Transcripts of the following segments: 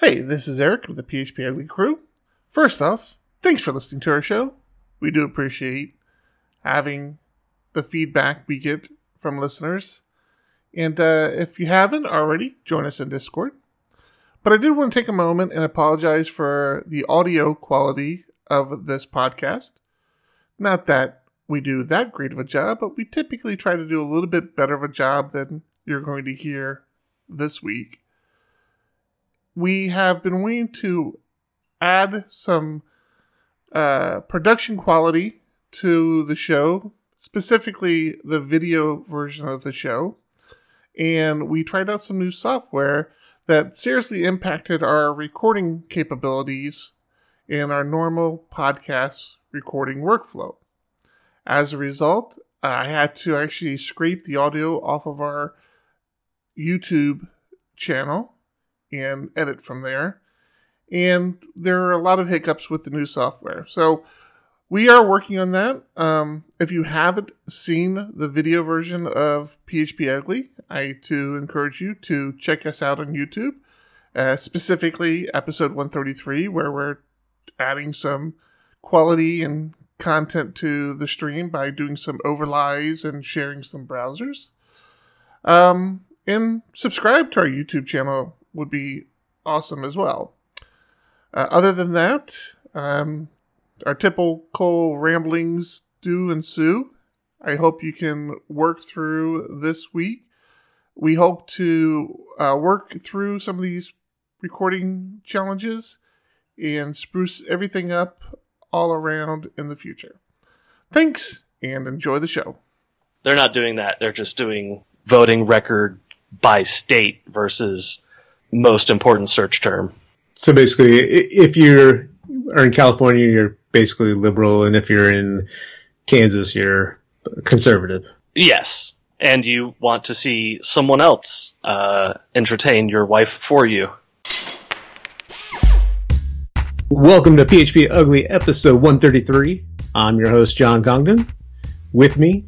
Hey, this is Eric of the PHP Ugly crew. First off, thanks for listening to our show. We do appreciate having the feedback we get from listeners. And uh, if you haven't already, join us in Discord. But I did want to take a moment and apologize for the audio quality of this podcast. Not that we do that great of a job, but we typically try to do a little bit better of a job than you're going to hear this week. We have been wanting to add some uh, production quality to the show, specifically the video version of the show. And we tried out some new software that seriously impacted our recording capabilities in our normal podcast recording workflow. As a result, I had to actually scrape the audio off of our YouTube channel and edit from there. And there are a lot of hiccups with the new software. So we are working on that. Um, if you haven't seen the video version of PHP Ugly, I to encourage you to check us out on YouTube, uh, specifically episode 133, where we're adding some quality and content to the stream by doing some overlays and sharing some browsers. Um, and subscribe to our YouTube channel would be awesome as well. Uh, other than that, um, our typical ramblings do ensue. I hope you can work through this week. We hope to uh, work through some of these recording challenges and spruce everything up all around in the future. Thanks and enjoy the show. They're not doing that. They're just doing voting record by state versus most important search term. So basically, if you're are in California, you're basically liberal, and if you're in Kansas, you're conservative. Yes, and you want to see someone else uh, entertain your wife for you. Welcome to PHP Ugly episode 133. I'm your host, John Congdon. With me,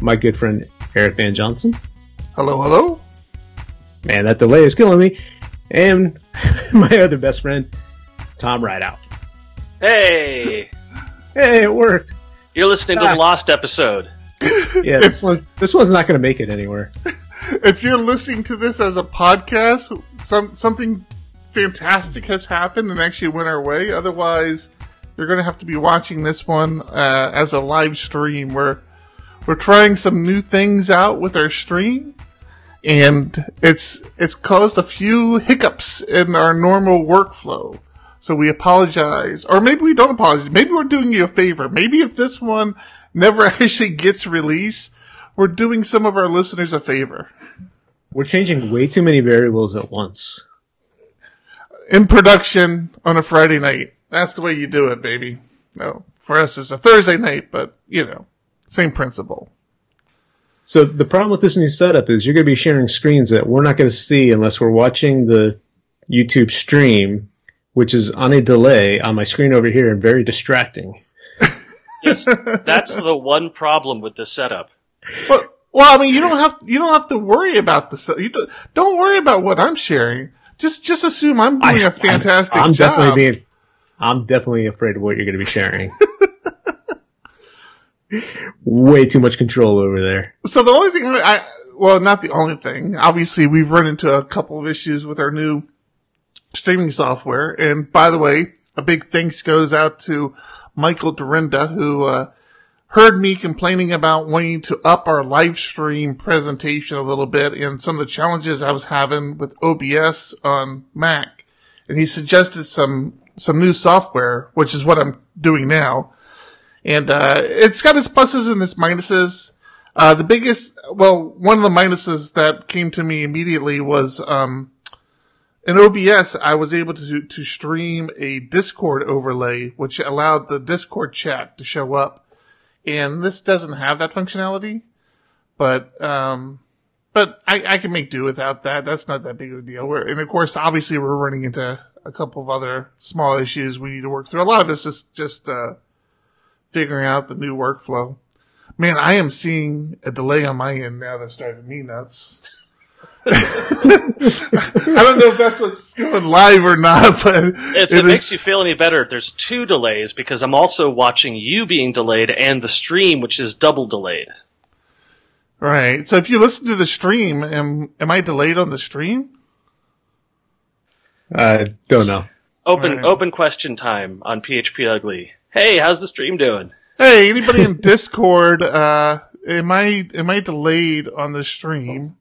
my good friend, Eric Van Johnson. Hello, hello. Man, that delay is killing me. And my other best friend, Tom Rideout. Hey! hey, it worked. You're listening to ah. the Lost episode. Yeah, this one this one's not going to make it anywhere. If you're listening to this as a podcast, some something fantastic has happened and actually went our way. Otherwise, you're going to have to be watching this one uh, as a live stream. We're we're trying some new things out with our stream, and it's it's caused a few hiccups in our normal workflow. So we apologize, or maybe we don't apologize. Maybe we're doing you a favor. Maybe if this one never actually gets released, we're doing some of our listeners a favor. We're changing way too many variables at once in production on a Friday night. That's the way you do it, baby. No, for us it's a Thursday night, but you know, same principle. So the problem with this new setup is you're going to be sharing screens that we're not going to see unless we're watching the YouTube stream, which is on a delay on my screen over here and very distracting. yes, that's the one problem with this setup. Well, well, I mean, you don't have you don't have to worry about the you don't, don't worry about what I'm sharing. Just just assume I'm doing I, a fantastic I'm, I'm job. definitely being I'm definitely afraid of what you're going to be sharing. Way too much control over there. So the only thing I well, not the only thing. Obviously, we've run into a couple of issues with our new streaming software. And by the way, a big thanks goes out to Michael Dorinda, who uh, heard me complaining about wanting to up our live stream presentation a little bit and some of the challenges I was having with OBS on Mac. And he suggested some, some new software, which is what I'm doing now. And, uh, it's got its pluses and its minuses. Uh, the biggest, well, one of the minuses that came to me immediately was, um, in OBS, I was able to, to stream a Discord overlay, which allowed the Discord chat to show up and this doesn't have that functionality, but um, but I, I can make do without that. That's not that big of a deal. We're, and of course, obviously, we're running into a couple of other small issues we need to work through. A lot of this is just uh, figuring out the new workflow. Man, I am seeing a delay on my end now that's driving me nuts. I don't know if that's what's going live or not, but If it, makes you feel any better, there's two delays because I'm also watching you being delayed and the stream, which is double delayed. right. So if you listen to the stream, am am I delayed on the stream? I don't know. Open Right. open question time on PHP Ugly. Hey, how's the stream doing? Hey, anybody in Discord? Uh, am I am I delayed on the stream?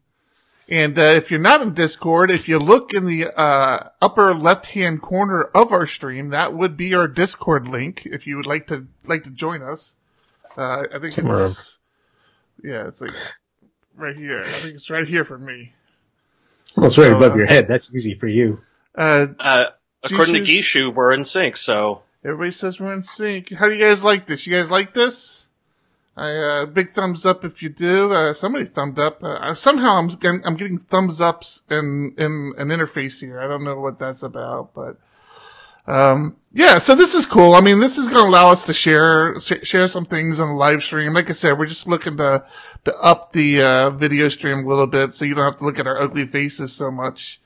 And uh, if you're not in Discord, if you look in the uh, upper left hand corner of our stream, that would be our Discord link. If you would like to like to join us, uh, I think Somewhere it's yeah, it's like right here. I think it's right here for me. Well, it's right So, above uh, your head. That's easy for you. Uh, Uh, according to Jesus. Gishu, we're in sync, so Everybody says we're in sync. How do you guys like this? You guys like this? I, uh, big thumbs up if you do. Uh, somebody thumbed up. Uh, somehow I'm getting, I'm getting thumbs ups in, in an interface here. I don't know what that's about, but, um, yeah, so this is cool. I mean, this is going to allow us to share, sh- share some things on the live stream. Like I said, we're just looking to, to up the, uh, video stream a little bit so you don't have to look at our ugly faces so much.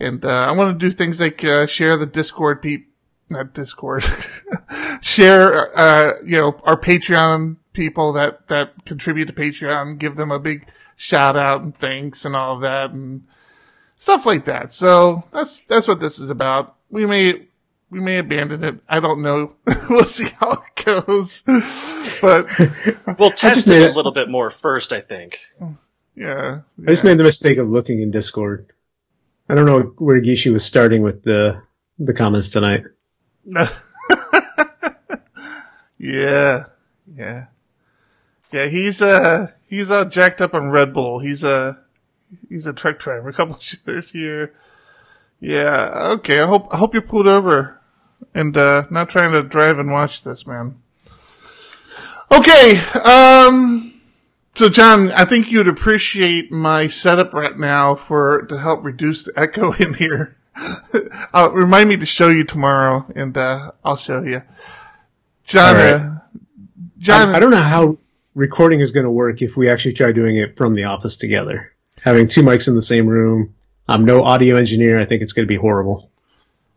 And, uh, I want to do things like, uh, share the Discord peep, not Discord, share, uh, you know, our Patreon people that, that contribute to Patreon, give them a big shout out and thanks and all that and stuff like that. So that's, that's what this is about. We may, we may abandon it. I don't know. we'll see how it goes. But we'll test it a it- little bit more first, I think. yeah. I just made the mistake of looking in Discord. I don't know where Gishu was starting with the the comments tonight. yeah. Yeah. Yeah, he's uh he's uh jacked up on Red Bull. He's a he's a truck driver. A couple shooters here. Yeah, okay. I hope I hope you're pulled over and uh not trying to drive and watch this, man. Okay, um so John, I think you'd appreciate my setup right now for to help reduce the echo in here. uh, remind me to show you tomorrow, and uh, I'll show you. John, All right. John, I, I don't know how recording is going to work if we actually try doing it from the office together. Having two mics in the same room. I'm no audio engineer. I think it's going to be horrible.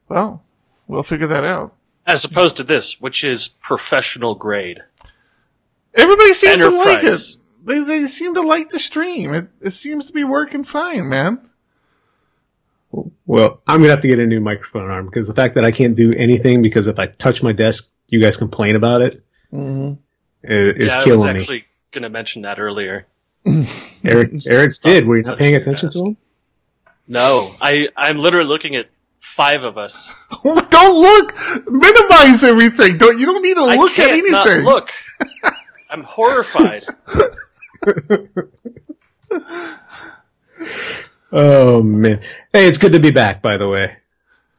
well, we'll figure that out. As opposed to this, which is professional grade. Everybody seems to like it. They they seem to like the stream. It it seems to be working fine, man. Well, I'm going to have to get a new microphone arm because the fact that I can't do anything because if I touch my desk, you guys complain about it. Mm-hmm. It- It's yeah, I was killing me. actually going to mention that earlier. Eric, Eric did. Were you not paying attention desk. to him? No, I, I'm literally looking at five of us. don't look. Minimize everything. Don't you don't need to I look at can't anything. not look. I'm horrified. Oh man. Hey, it's good to be back, by the way.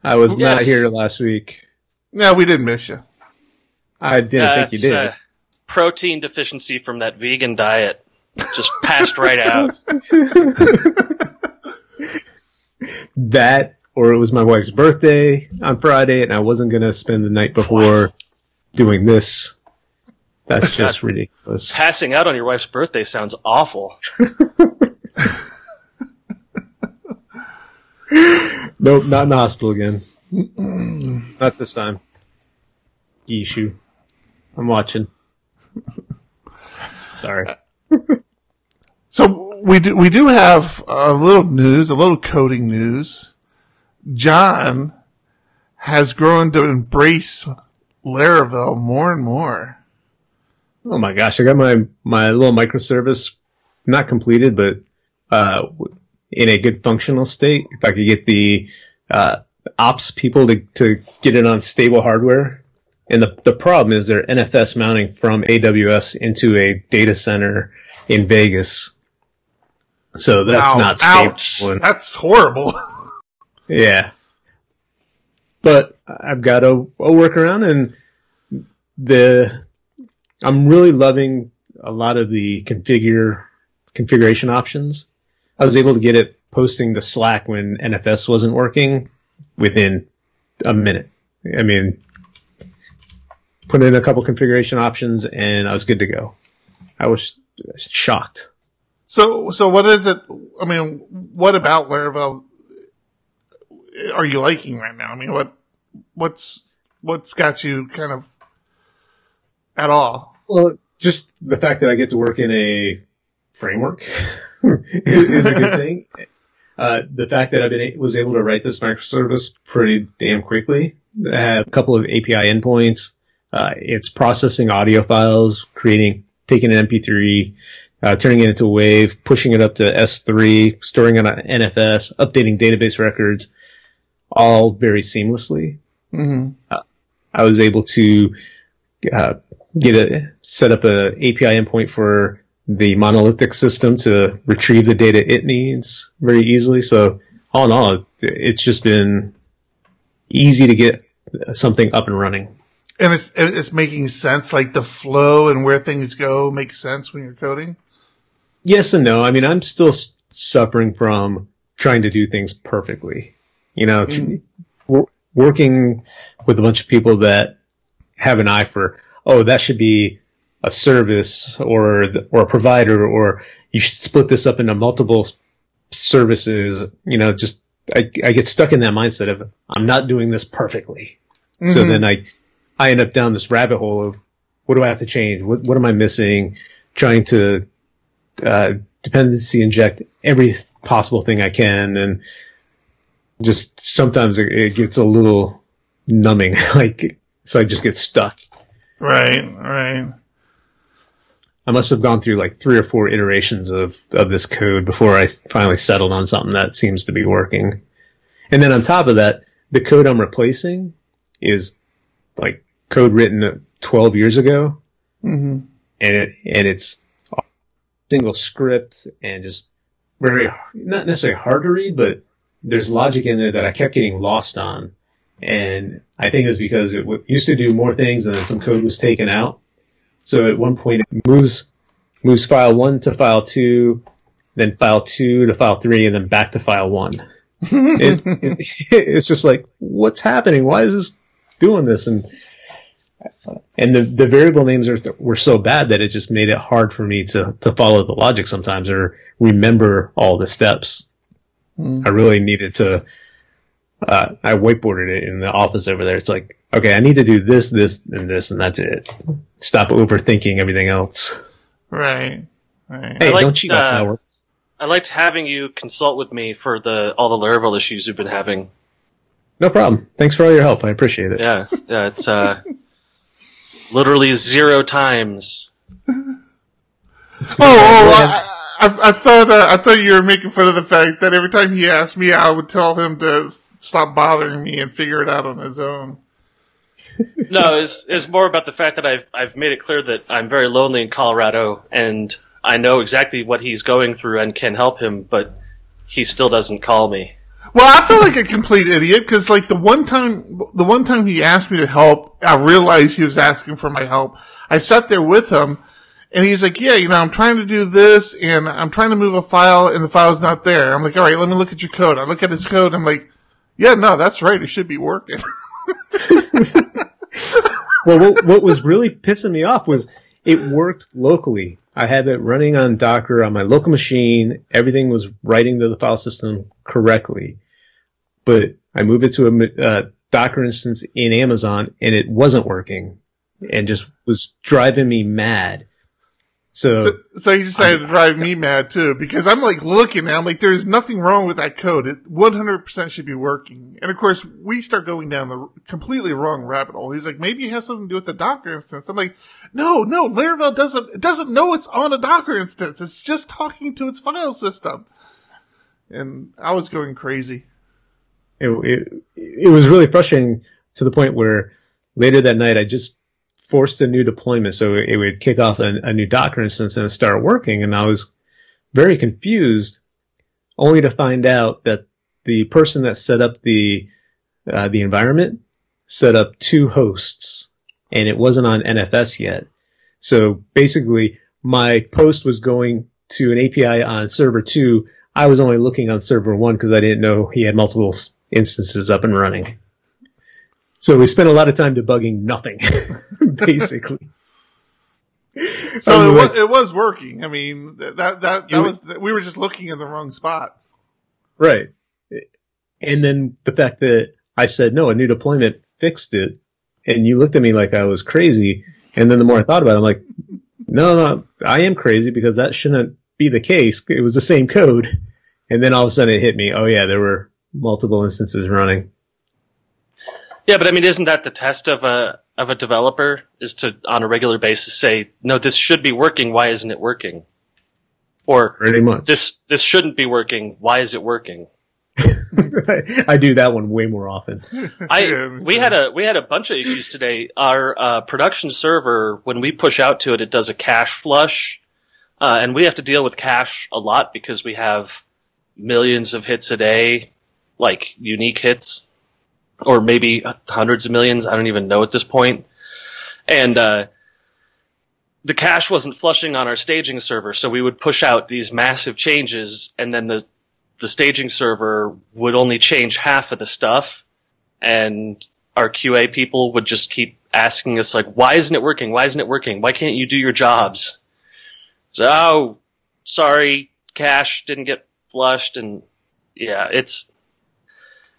I was not here last week. No, we didn't miss you. I didn't think you did. uh, protein deficiency from that vegan diet just passed right out. that or it was my wife's birthday on Friday and I wasn't going to spend the night before doing this. That's just ridiculous. Passing out on your wife's birthday sounds awful. Nope, not in the hospital again. not this time. Gishu. I'm watching. Sorry. So we do we do have a little news, a little coding news. John has grown to embrace Laravel more and more. Oh my gosh, I got my my little microservice not completed, but uh, in a good functional state. If I could get the uh, ops people to to get it on stable hardware, and the the problem is they're NFS mounting from AWS into a data center in Vegas, so that's Ow, not stable. And- That's horrible. yeah. But I've got a, a workaround and the, I'm really loving a lot of the configure, configuration options. I was able to get it posting to Slack when NFS wasn't working within a minute. I mean, put in a couple configuration options and I was good to go. I was shocked. So, so what is it? I mean, what about Laravel are you liking right now? I mean, what, what's, what's got you kind of at all? Well, just the fact that I get to work in a framework is a good thing. Uh, the fact that I've been was able to write this microservice pretty damn quickly. I have a couple of API endpoints. Uh, it's processing audio files, creating, taking an MP3, uh, turning it into a wave, pushing it up to S3, storing it on NFS, updating database records, all very seamlessly. Mm-hmm. Uh, I was able to uh, get a set up a API endpoint for the monolithic system to retrieve the data it needs very easily. So all in all, it's just been easy to get something up and running. And it's it's making sense, like the flow and where things go makes sense when you're coding. Yes and no. I mean, I'm still suffering from trying to do things perfectly. You know, mm. working with a bunch of people that have an eye for, oh, that should be a service or or a provider, or you should split this up into multiple services. You know, just I, I get stuck in that mindset of I'm not doing this perfectly. Mm-hmm. So then I I end up down this rabbit hole of what do I have to change? What what am I missing? Trying to uh, dependency inject every possible thing I can, and just sometimes it, it gets a little numbing. like so, I just get stuck. Right, right. I must have gone through like three or four iterations of, of this code before I finally settled on something that seems to be working. And then on top of that, the code I'm replacing is like code written 12 years ago. Mm-hmm. And it, and it's single script and just very, not necessarily hard to read, but there's logic in there that I kept getting lost on. And I think it's because it w- used to do more things and then some code was taken out. So at one point it moves, moves file one to file two, then file two to file three, and then back to file one. it, it, it's just like, what's happening? Why is this doing this? And, and the, the variable names are, were so bad that it just made it hard for me to, to follow the logic sometimes or remember all the steps. Mm. I really needed to. Uh, I whiteboarded it in the office over there. It's like, okay, I need to do this, this, and this, and that's it. Stop overthinking everything else. Right. Right. Hey, liked, don't cheat uh, I liked having you consult with me for the all the Laravel issues you've been having. No problem. Thanks for all your help. I appreciate it. Yeah, yeah. It's uh, literally zero times. oh, oh I, I, I thought uh, I thought you were making fun of the fact that every time he asked me, I would tell him to stop bothering me and figure it out on his own. no, it's, it's more about the fact that I've I've made it clear that I'm very lonely in Colorado and I know exactly what he's going through and can help him, but he still doesn't call me. Well, I feel like a complete idiot because, like, the one time, the one time he asked me to help, I realized he was asking for my help. I sat there with him, and he's like, yeah, you know, I'm trying to do this and I'm trying to move a file and the file's not there. I'm like, all right, let me look at your code. I look at his code. I'm like, yeah, no, that's right. It should be working. well, what, what was really pissing me off was it worked locally. I had it running on Docker on my local machine. Everything was writing to the file system correctly, but I moved it to a uh, Docker instance in Amazon and it wasn't working and just was driving me mad. So, so, so he decided to drive me mad too, because I'm like looking at, I'm like, there's nothing wrong with that code. It 100% should be working. And of course, we start going down the completely wrong rabbit hole. He's like, maybe it has something to do with the Docker instance. I'm like, no, no, Laravel doesn't, it doesn't know it's on a Docker instance. It's just talking to its file system. And I was going crazy. It, it, it was really frustrating to the point where later that night, I just forced a new deployment. So it would kick off a, a new Docker instance and start working. And I was very confused only to find out that the person that set up the, uh, the environment set up two hosts and it wasn't on NFS yet. So basically my post was going to an API on server two. I was only looking on server one because I didn't know he had multiple instances up and running. So we spent a lot of time debugging nothing, basically. So um, it was, it was working. I mean, that that that, You- was we were just looking in the wrong spot. Right. And then the fact that I said, no, a new deployment fixed it. And you looked at me like I was crazy. And then the more I thought about it, I'm like, no, no, I am crazy because that shouldn't be the case. It was the same code. And then all of a sudden it hit me. Oh yeah, there were multiple instances running. Yeah, but I mean, isn't that the test of a of a developer? Is to on a regular basis say, no, this should be working. Why isn't it working? Or Pretty much. this this shouldn't be working. Why is it working? I do that one way more often. I we had a we had a bunch of issues today. Our uh, production server, when we push out to it, it does a cache flush, uh, and we have to deal with cache a lot because we have millions of hits a day, like unique hits, or maybe hundreds of millions. I don't even know at this point. And uh, the cache wasn't flushing on our staging server, so we would push out these massive changes, and then the the staging server would only change half of the stuff, and our QA people would just keep asking us like, "Why isn't it working? Why isn't it working? Why can't you do your jobs?" So, oh, sorry, cache didn't get flushed, and yeah, it's.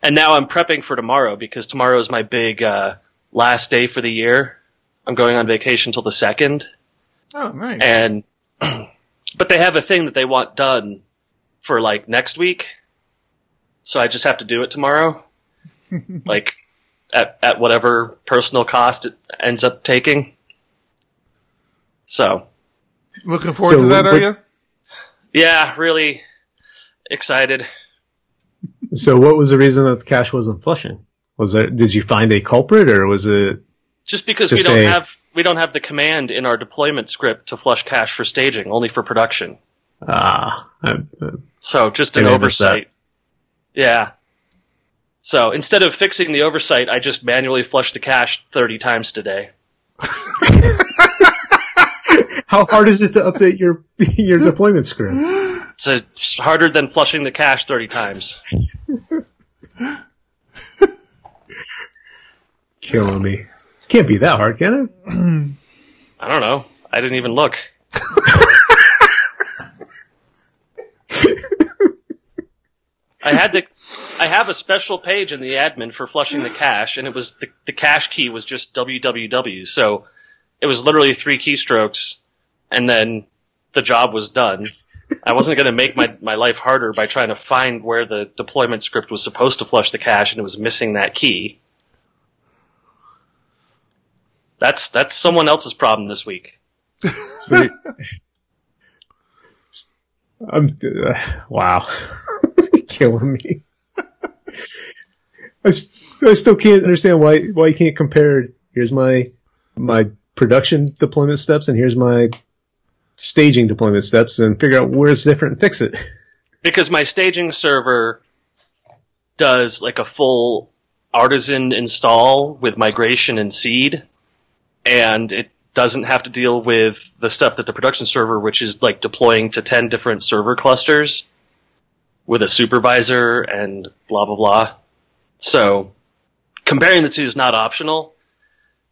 And now I'm prepping for tomorrow because tomorrow is my big uh, last day for the year. I'm going on vacation till the second, Oh, nice. and but they have a thing that they want done for like next week, so I just have to do it tomorrow, like at at whatever personal cost it ends up taking. So Looking forward So to that, what- are you? yeah, really excited. So what was the reason that the cache wasn't flushing? Was it, did you find a culprit or was it, Just because Just we don't a- have we don't have the command in our deployment script to flush cache for staging, only for production. ah, uh, So just an Maybe I missed that. oversight. Yeah. So instead of fixing the oversight, I just manually flushed the cache 30 times today. how hard is it to update your, your deployment script? It's, uh, it's harder than flushing the cache 30 times. Killing me. Can't be that hard, can it? I don't know. I didn't even look. I had the I have a special page in the admin for flushing the cache, and it was the, the cache key was just www. So it was literally three keystrokes, and then the job was done. I wasn't going to make my, my life harder by trying to find where the deployment script was supposed to flush the cache, and it was missing that key. That's that's someone else's problem this week. I'm, uh, wow. Killing me. I I still can't understand why, why you can't compare, here's my, my production deployment steps and here's my staging deployment steps and figure out where it's different and fix it. because my staging server does like a full artisan install with migration and seed and it doesn't have to deal with the stuff that the production server which is like deploying to 10 different server clusters with a supervisor and blah blah blah so comparing the two is not optional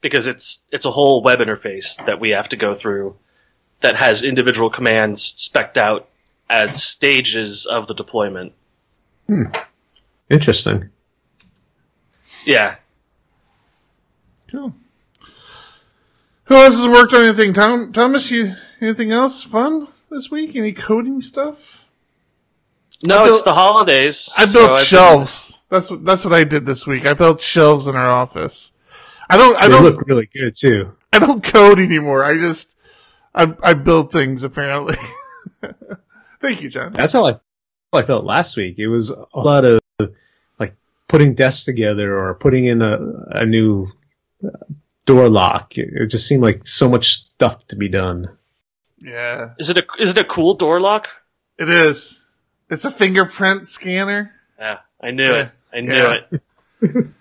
because it's it's a whole web interface that we have to go through that has individual commands specked out as stages of the deployment. Hmm. Interesting. Yeah. Cool. Who else has worked on anything? Tom, Thomas, you anything else fun this week? Any coding stuff? No, I it's the holidays. I so built I've been- shelves. That's what that's what I did this week. I built shelves in our office. I don't I They don't look really good too. I don't code anymore. I just I I build things apparently. Thank you, John. That's how I, how I felt last week. It was a lot of like putting desks together or putting in a, a new uh, door lock. It, it just seemed like so much stuff to be done. Yeah, Is it a is it a cool door lock? it is. It's a fingerprint scanner. Yeah, I knew Yeah. it. I knew Yeah. it.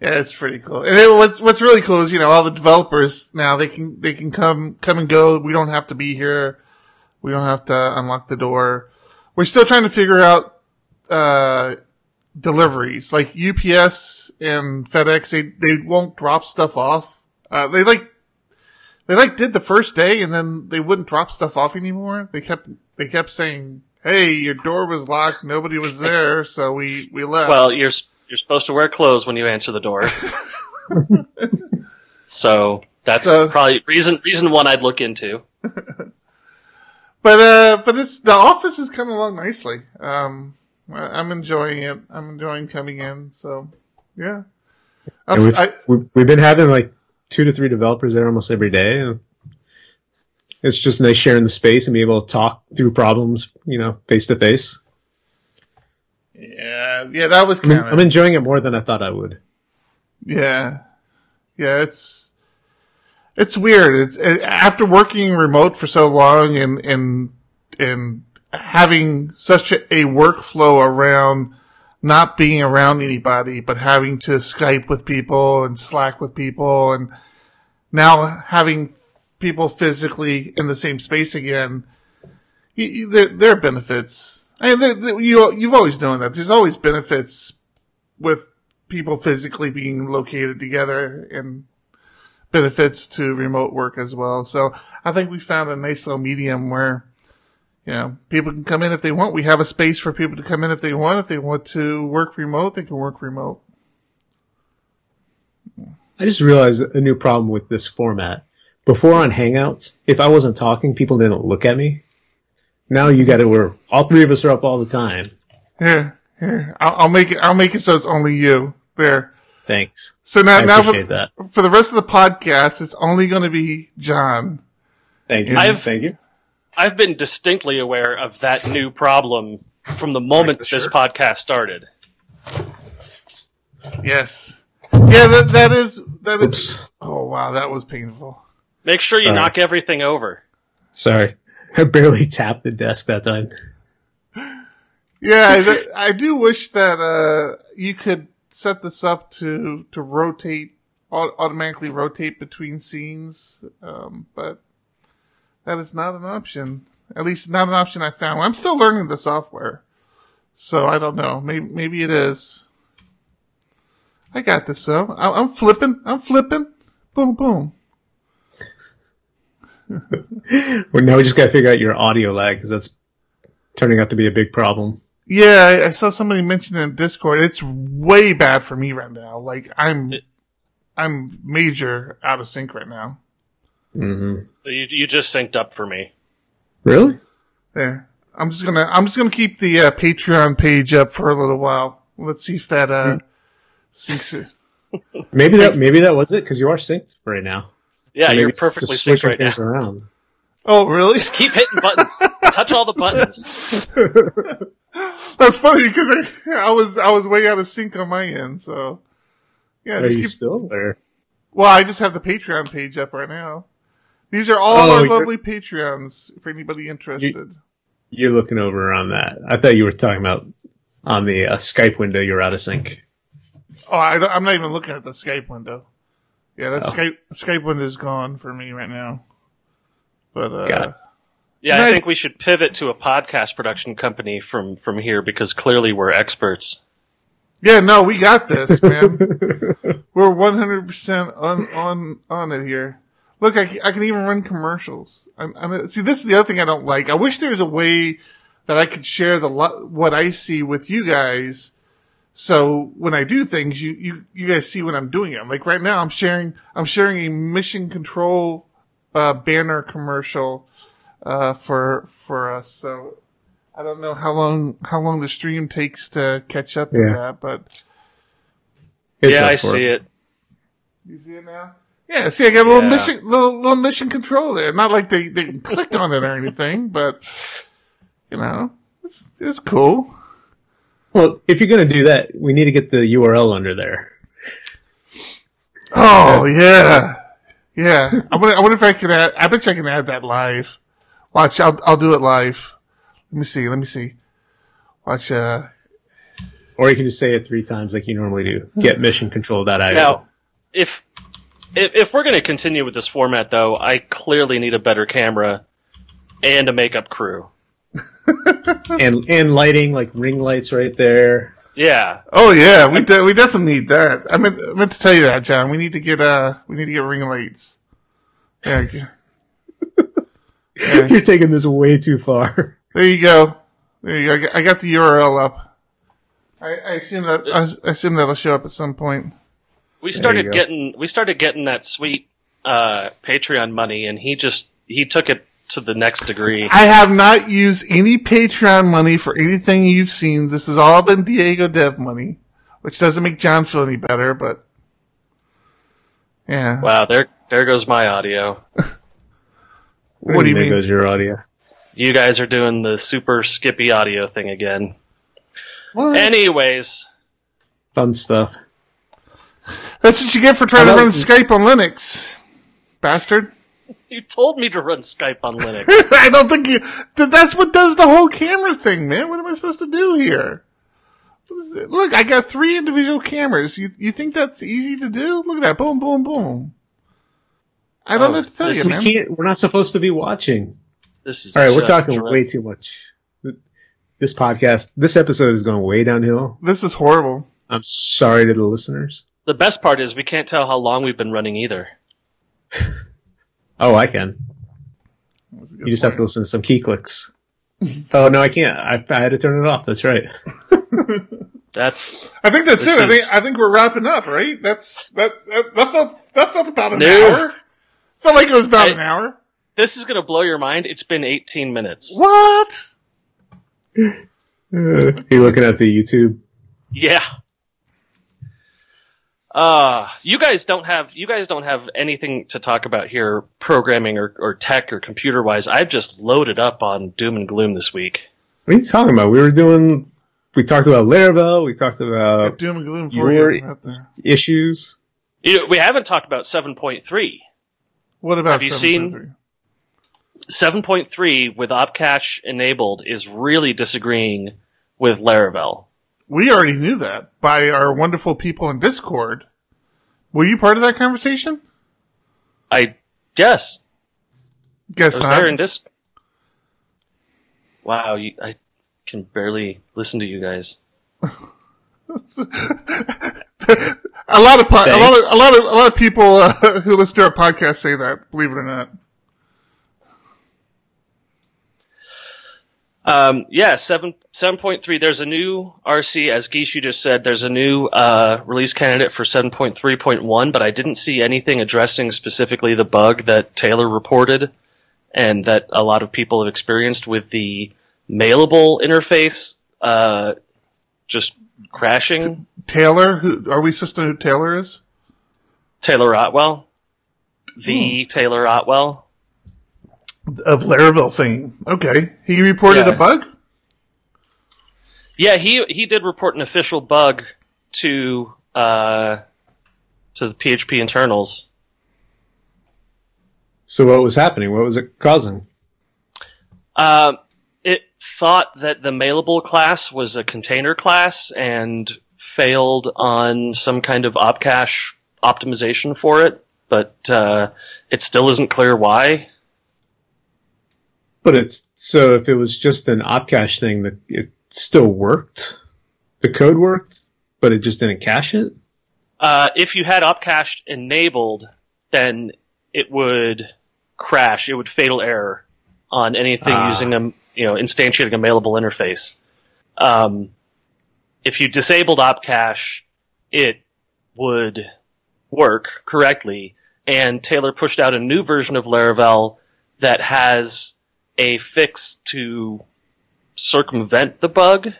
Yeah, it's pretty cool. And it, what's what's really cool is you know all the developers now they can they can come come and go. We don't have to be here. We don't have to unlock the door. We're still trying to figure out uh, deliveries like UPS and FedEx. They they won't drop stuff off. Uh, they like they like did the first day and then they wouldn't drop stuff off anymore. They kept they kept saying, "Hey, your door was locked. Nobody was there, so we we left." Well, you're you're supposed to wear clothes when you answer the door. so that's So- probably reason reason one I'd look into. but uh, but it's the office is coming along nicely. Um, I- I'm enjoying it. I'm enjoying coming in. So yeah, Um, we've, I, we've we've been having like two to three developers there almost every day. It's just nice sharing the space and be able to talk through problems, you know, face to face. Yeah, yeah, that was I'm I'm enjoying it more than I thought I would. yeah, yeah. It's it's weird. It's it, after working remote for so long and and and having such a, a workflow around not being around anybody, but having to Skype with people and Slack with people, and now having people physically in the same space again. You, you, there, there are benefits. I mean, there, there- you you've always known that. There's always benefits with people physically being located together, and benefits to remote work as well. So I think we found a nice little medium where, you know, people can come in if they want. We have a space for people to come in if they want. If they want to work remote, they can work remote. I just realized a new problem with this format. Before on Hangouts, if I wasn't talking, people didn't look at me. Now you got to where all three of us are up all the time. Here, here, I'll, I'll make it. I'll make it so it's only you there. Thanks. So now, I now for, that. for the rest of the podcast, it's only going to be John. Thank you. I've- Thank you. I've been distinctly aware of that new problem from the moment Like the this shirt? podcast started. Yes. Yeah, that that is that is. Oops. Oh wow, that was painful. Make sure you knock everything over. Sorry. I barely tapped the desk that time. Yeah, I, I do wish that uh, you could set this up to to rotate automatically rotate between scenes, um, but that is not an option. At least not an option I found. I'm still learning the software, so I don't know. Maybe maybe it is. I got this though. I'm flipping. I'm flipping. Boom boom. Well, now we just got to figure out your audio lag because that's turning out to be a big problem. Yeah, I, I saw somebody mention in Discord. It's way bad for me right now. Like I'm, I'm major out of sync right now. hmm You, you just synced up for me. Really? There. I'm just gonna, I'm just gonna keep the uh, Patreon page up for a little while. Let's see if that uh syncs it. Maybe that maybe that was it because you are synced right now. Yeah, you're perfectly just synced switching right now. around. Oh, really? Just keep hitting buttons. Touch all the buttons. That's funny because I, I was, I was way out of sync on my end. So yeah, Are you keep, still there? well, I just have the Patreon page up right now. These are all Oh, our you're- lovely Patreons. For anybody interested. You're looking over on that. I thought you were talking about on the uh, Skype window. You're out of sync. Oh, I don't, I'm not even looking at the Skype window. Yeah, that Oh. Skype Skype window is gone for me right now. But uh, Got it. Yeah, Right. I think we should pivot to a podcast production company from from here because clearly we're experts. yeah, no, we got this, man. We're 100 percent on on on it here. Look, I, can- I can even run commercials. I'm, I'm, see, this is the other thing I don't like. I wish there was a way that I could share the lo- what I see with you guys. So when I do things, you, you, you guys see when I'm doing it. I'm like right now, I'm sharing, I'm sharing a mission control, uh, banner commercial, uh, for, for us. So I don't know how long, how long the stream takes to catch up to Yeah. that, but It's yeah, I for see it. you see it now? Yeah, see, I got a little Yeah. mission, little, little mission control there. Not like they, they can click on it or anything, but, you know, it's, it's cool. Well, if you're going to do that, we need to get the URL under there. Oh yeah, yeah. I wonder, I wonder if I could add. I bet you I can add that live. Watch, I'll I'll do it live. Let me see. Let me see. Watch. Uh, Or you can just say it three times like you normally do. Get mission control.io. Now, if if, if we're going to continue with this format, though, I clearly need a better camera and a makeup crew. and and lighting like ring lights right there. Yeah, oh yeah, we de- we definitely need that. I meant I meant to tell you that, John. We need to get uh we need to get ring lights. Yeah. okay. Yeah. You're taking this way too far. There you go. There you go. I got- the URL up. I, I assume that I assume that'll show up at some point. We started getting we started getting that sweet uh, Patreon money, and he just he took it to the next degree. I have not used any Patreon money for anything you've seen. This has all been Diego Dev money, which doesn't make John feel any better, but yeah. Wow, there there goes my audio. What do you there mean? goes your audio. You guys are doing the super skippy audio thing again. What? Anyways, Fun stuff. That's what you get for trying to run Skype on Linux, bastard. you told me to run Skype on Linux. I don't think you. That's what does the whole camera thing, man. What am I supposed to do here? What is it? Look, I got three individual cameras. You you think that's easy to do? Look at that, boom, boom, boom. I don't Oh, know what to tell this you, We man. can't. We're not supposed to be watching. This is All right, we're talking dra- way too much. This podcast, this episode is going way downhill. This is horrible. I'm sorry to the listeners. The best part is we can't tell how long we've been running either. Oh, I can. That's a good You just have to listen to some key clicks. oh no, I can't. I, I had to turn it off. That's right. That's I think that's This it. I think I think we're wrapping up, right? That's that that, that felt that felt about an No. hour. Felt like it was about I- an hour. this is gonna blow your mind. It's been 18 minutes. What? Uh, you looking at the YouTube? Yeah. Uh, you guys don't have you guys don't have anything to talk about here, programming or, or tech or computer wise. I've just loaded up on doom and gloom this week. What are you talking about? We were doing. We talked about Laravel. We talked about Doom and gloom for your- you. Out there. issues. You know, we haven't talked about 7.3. What about Have you seen- 7.3? 7.3 with Opcache enabled is really disagreeing with Laravel. We already knew that by our wonderful people in Discord. Were you part of that conversation? I guess Guess I was not. there in this. Wow, you, I can barely listen to you guys. a lot of po- a lot of a lot of a lot of people uh, who listen to our podcast say that. Believe it or not. Um, yeah, seven seven point three. There's a new RC, as Gishu just said. There's a new uh, release candidate for seven point three point one, but I didn't see anything addressing specifically the bug that Taylor reported, and that a lot of people have experienced with the mailable interface, uh, just crashing. Taylor, who are we supposed to know who Taylor is? Taylor Otwell, the Taylor Otwell. Of Laravel fame. Okay, he reported Yeah. a bug. Yeah, he he did report an official bug to uh, to the PHP internals. So what was happening? What was it causing? Um, it thought that the mailable class was a container class and failed on some kind of opcache optimization for it, but uh, it still isn't clear why. But it's so if it was just an opcache thing, that it still worked. The code worked, but it just didn't cache it. Uh, if you had opcache enabled, then it would crash. It would fatal error on anything Ah. using a you know instantiating a mailable interface. Um, if you disabled opcache, it would work correctly. And Taylor pushed out a new version of Laravel that has a fix to circumvent the bug,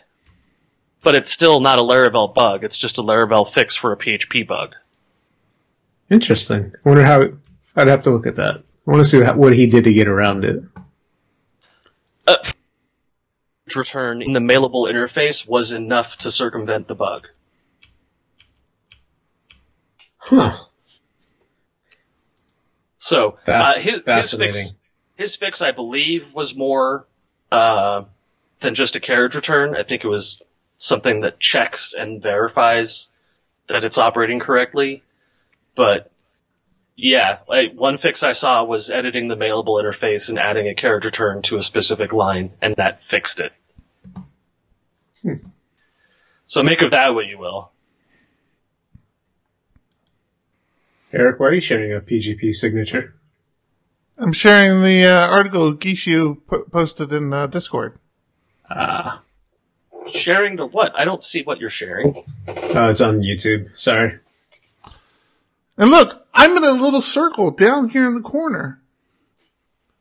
but it's still not a Laravel bug. It's just a Laravel fix for a PHP bug. Interesting. I wonder how. I'd have to look at that. I want to see what he did to get around it. return in the mailable interface was enough to circumvent the bug. Huh. So uh, his, his fix, his fix, I believe, was more uh, than just a carriage return. I think it was something that checks and verifies that it's operating correctly. But yeah, like one fix I saw was editing the mailable interface and adding a carriage return to a specific line, and that fixed it. So make of that what you will. Eric, why are you sharing a PGP signature? I'm sharing the uh, article Gishu po- posted in uh, Discord. Ah, Sharing the what? I don't see what you're sharing. oh, it's on YouTube. Sorry. And look, I'm in a little circle down here in the corner.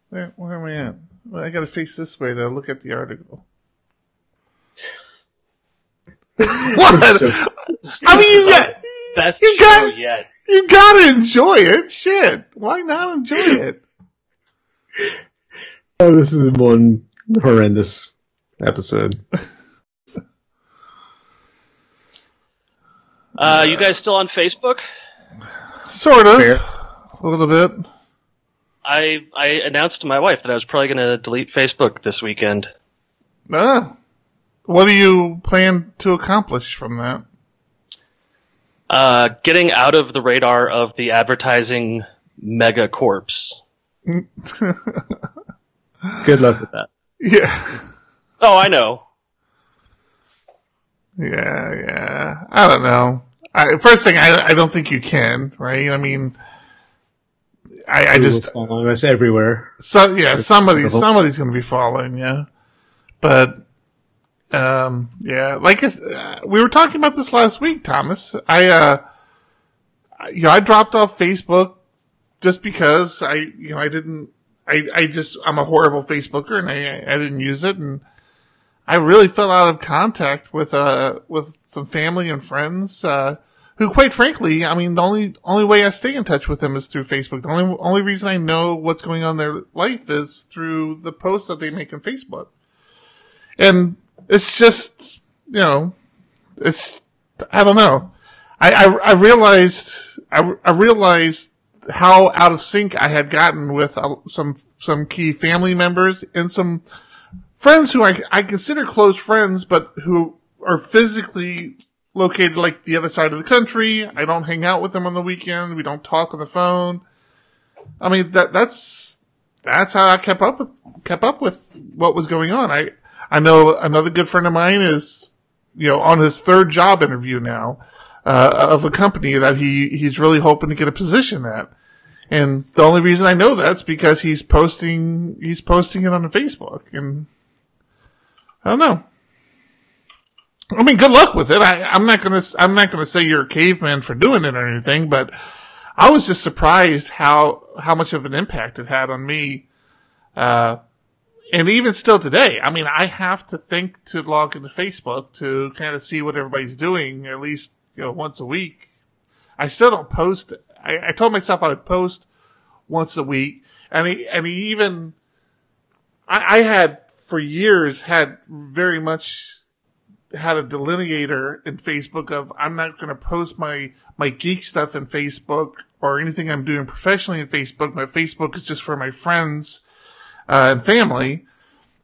Where, where am I at? Well, I gotta face this way to look at the article. what? So- I mean, you got, Best You show got- yet. you gotta enjoy it. Shit. Why not enjoy it? Oh, this is one horrendous episode. Uh, you guys still on Facebook? Sort of. Fair. A little bit. I I announced to my wife that I was probably going to delete Facebook this weekend. Ah. What do you plan to accomplish from that? Uh, getting out of the radar of the advertising mega corpse. Good luck with that. Yeah. Oh, I know. Yeah, yeah. I don't know. I, first thing, I, I don't think you can, right? I mean, I, I just, following us everywhere. so, yeah, somebody, Difficult. somebody's going to be following, yeah. But, um, yeah, like uh, we were talking about this last week, Thomas. I, uh, I- you know, I dropped off Facebook just because I, you know, I didn't, I, I just, I'm a horrible Facebooker and I, I didn't use it and I really fell out of contact with, uh, with some family and friends, uh, who quite frankly, I mean, the only, only way I stay in touch with them is through Facebook. The only, only reason I know what's going on in their life is through the posts that they make on Facebook. And it's just, you know, it's, I don't know. I, I, I realized, I, I realized how out of sync I had gotten with uh, some, some key family members and some friends who I, I consider close friends, but who are physically located like the other side of the country. I don't hang out with them on the weekend. We don't talk on the phone. I mean, that, that's, that's how I kept up with, kept up with what was going on. I, I know another good friend of mine is, you know, on his third job interview now, uh, of a company that he, he's really hoping to get a position at. And the only reason I know that's because he's posting, he's posting it on Facebook and I don't know. I mean, good luck with it. I, I'm not gonna, I'm not gonna say you're a caveman for doing it or anything, but I was just surprised how, how much of an impact it had on me. Uh, and even still today, I mean, I have to think to log into Facebook to kind of see what everybody's doing at least, you know, once a week. I still don't post. I, I told myself I would post once a week, and he, and he even, I, I had for years had very much had a delineator in Facebook of I'm not going to post my my geek stuff in Facebook or anything I'm doing professionally in Facebook. My Facebook is just for my friends uh, and family.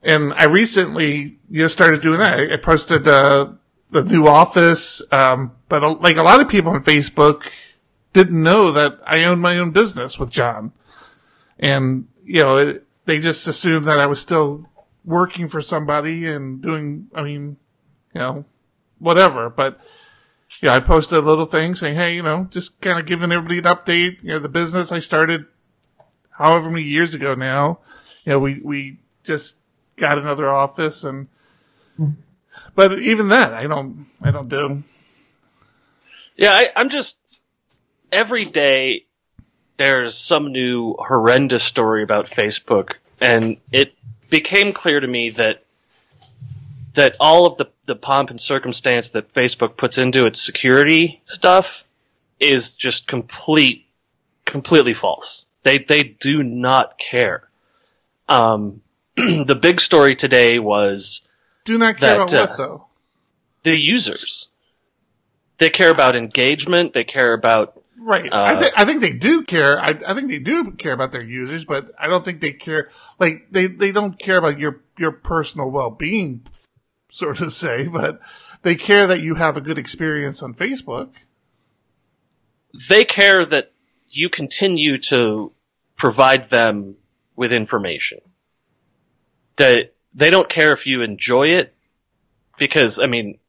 And I recently you know started doing that. I, posted uh, the new office, um, but uh, like a lot of people on Facebook didn't know that I owned my own business with John, and you know it, they just assumed that I was still working for somebody and doing. I mean, you know, whatever. But yeah, I posted a little thing saying, hey, you know, just kind of giving everybody an update. You know, the business I started however many years ago now. You know, we we just got another office and. But even that, I don't, I don't do. Yeah, I, I'm just every day there's some new horrendous story about Facebook, and it became clear to me that that all of the, the pomp and circumstance that Facebook puts into its security stuff is just complete completely false. They they do not care. Um, the big story today was Do not care That, about uh, what though. the users. They care about engagement. They care about Right. I Uh, think I think they do care. I, I think they do care about their users, but I don't think they care. Like they, they don't care about your your personal well being, sort of say, but they care that you have a good experience on Facebook. they care that you continue to provide them with information. That they don't care if you enjoy it, because I mean,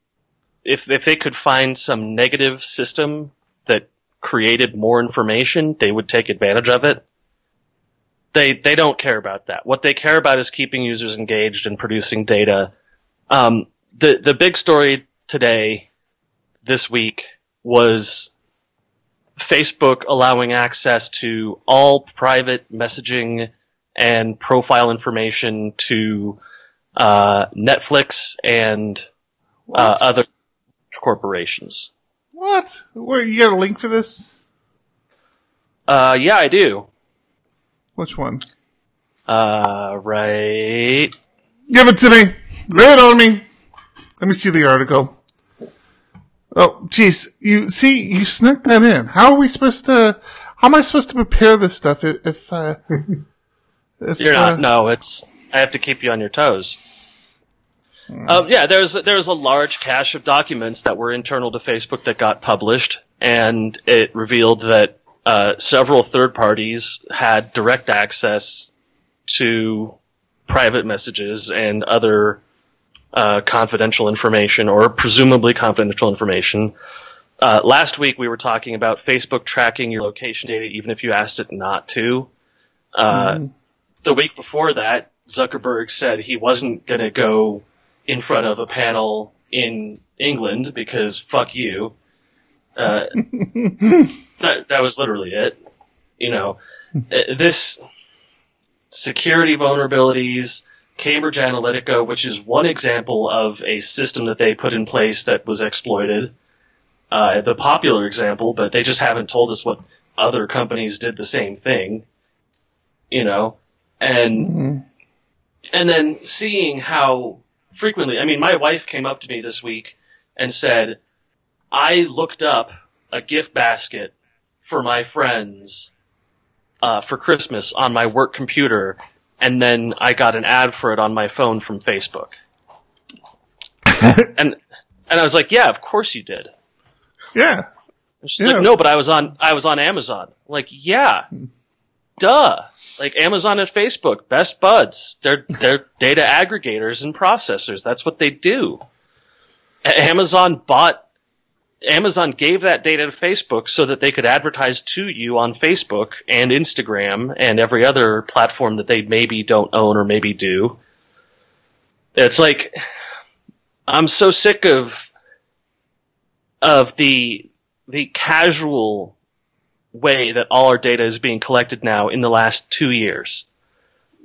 if if they could find some negative system that created more information, they would take advantage of it. They they don't care about that. What they care about is keeping users engaged and producing data. Um, the the big story today, this week, was Facebook allowing access to all private messaging and profile information to uh, Netflix and uh, other corporations. What? Where you got a link for this? Uh, yeah, I do. Which one? Uh, right. Give it to me. Lay it on me. Let me see the article. Oh, jeez. You see, you snuck that in. How are we supposed to? How am I supposed to prepare this stuff if? if uh, if, You're uh, not. No, it's. I have to keep you on your toes. Um, yeah, there's there's a large cache of documents that were internal to Facebook that got published, and it revealed that uh, several third parties had direct access to private messages and other uh, confidential information, or presumably confidential information. Uh, last week we were talking about Facebook tracking your location data even if you asked it not to. Uh, The week before that, Zuckerberg said he wasn't going to go in front of a panel in England because fuck you. Uh, that, that was literally it. You know, uh, this security vulnerabilities, Cambridge Analytica, which is one example of a system that they put in place that was exploited. Uh, the popular example, but they just haven't told us what other companies did the same thing. You know, and and then seeing how frequently, I mean, my wife came up to me this week and said, I looked up a gift basket for my friends uh, for Christmas on my work computer, and then I got an ad for it on my phone from Facebook. and and I was like, yeah, of course you did. Yeah. And she's Yeah. like, no, but I was on I was on Amazon. I'm like, yeah, duh. Like Amazon and Facebook, best buds. They're they're data aggregators and processors. That's what they do. Amazon bought Amazon gave that data to Facebook so that they could advertise to you on Facebook and Instagram and every other platform that they maybe don't own or maybe do. It's like I'm so sick of of the the casual way that all our data is being collected now in the last two years.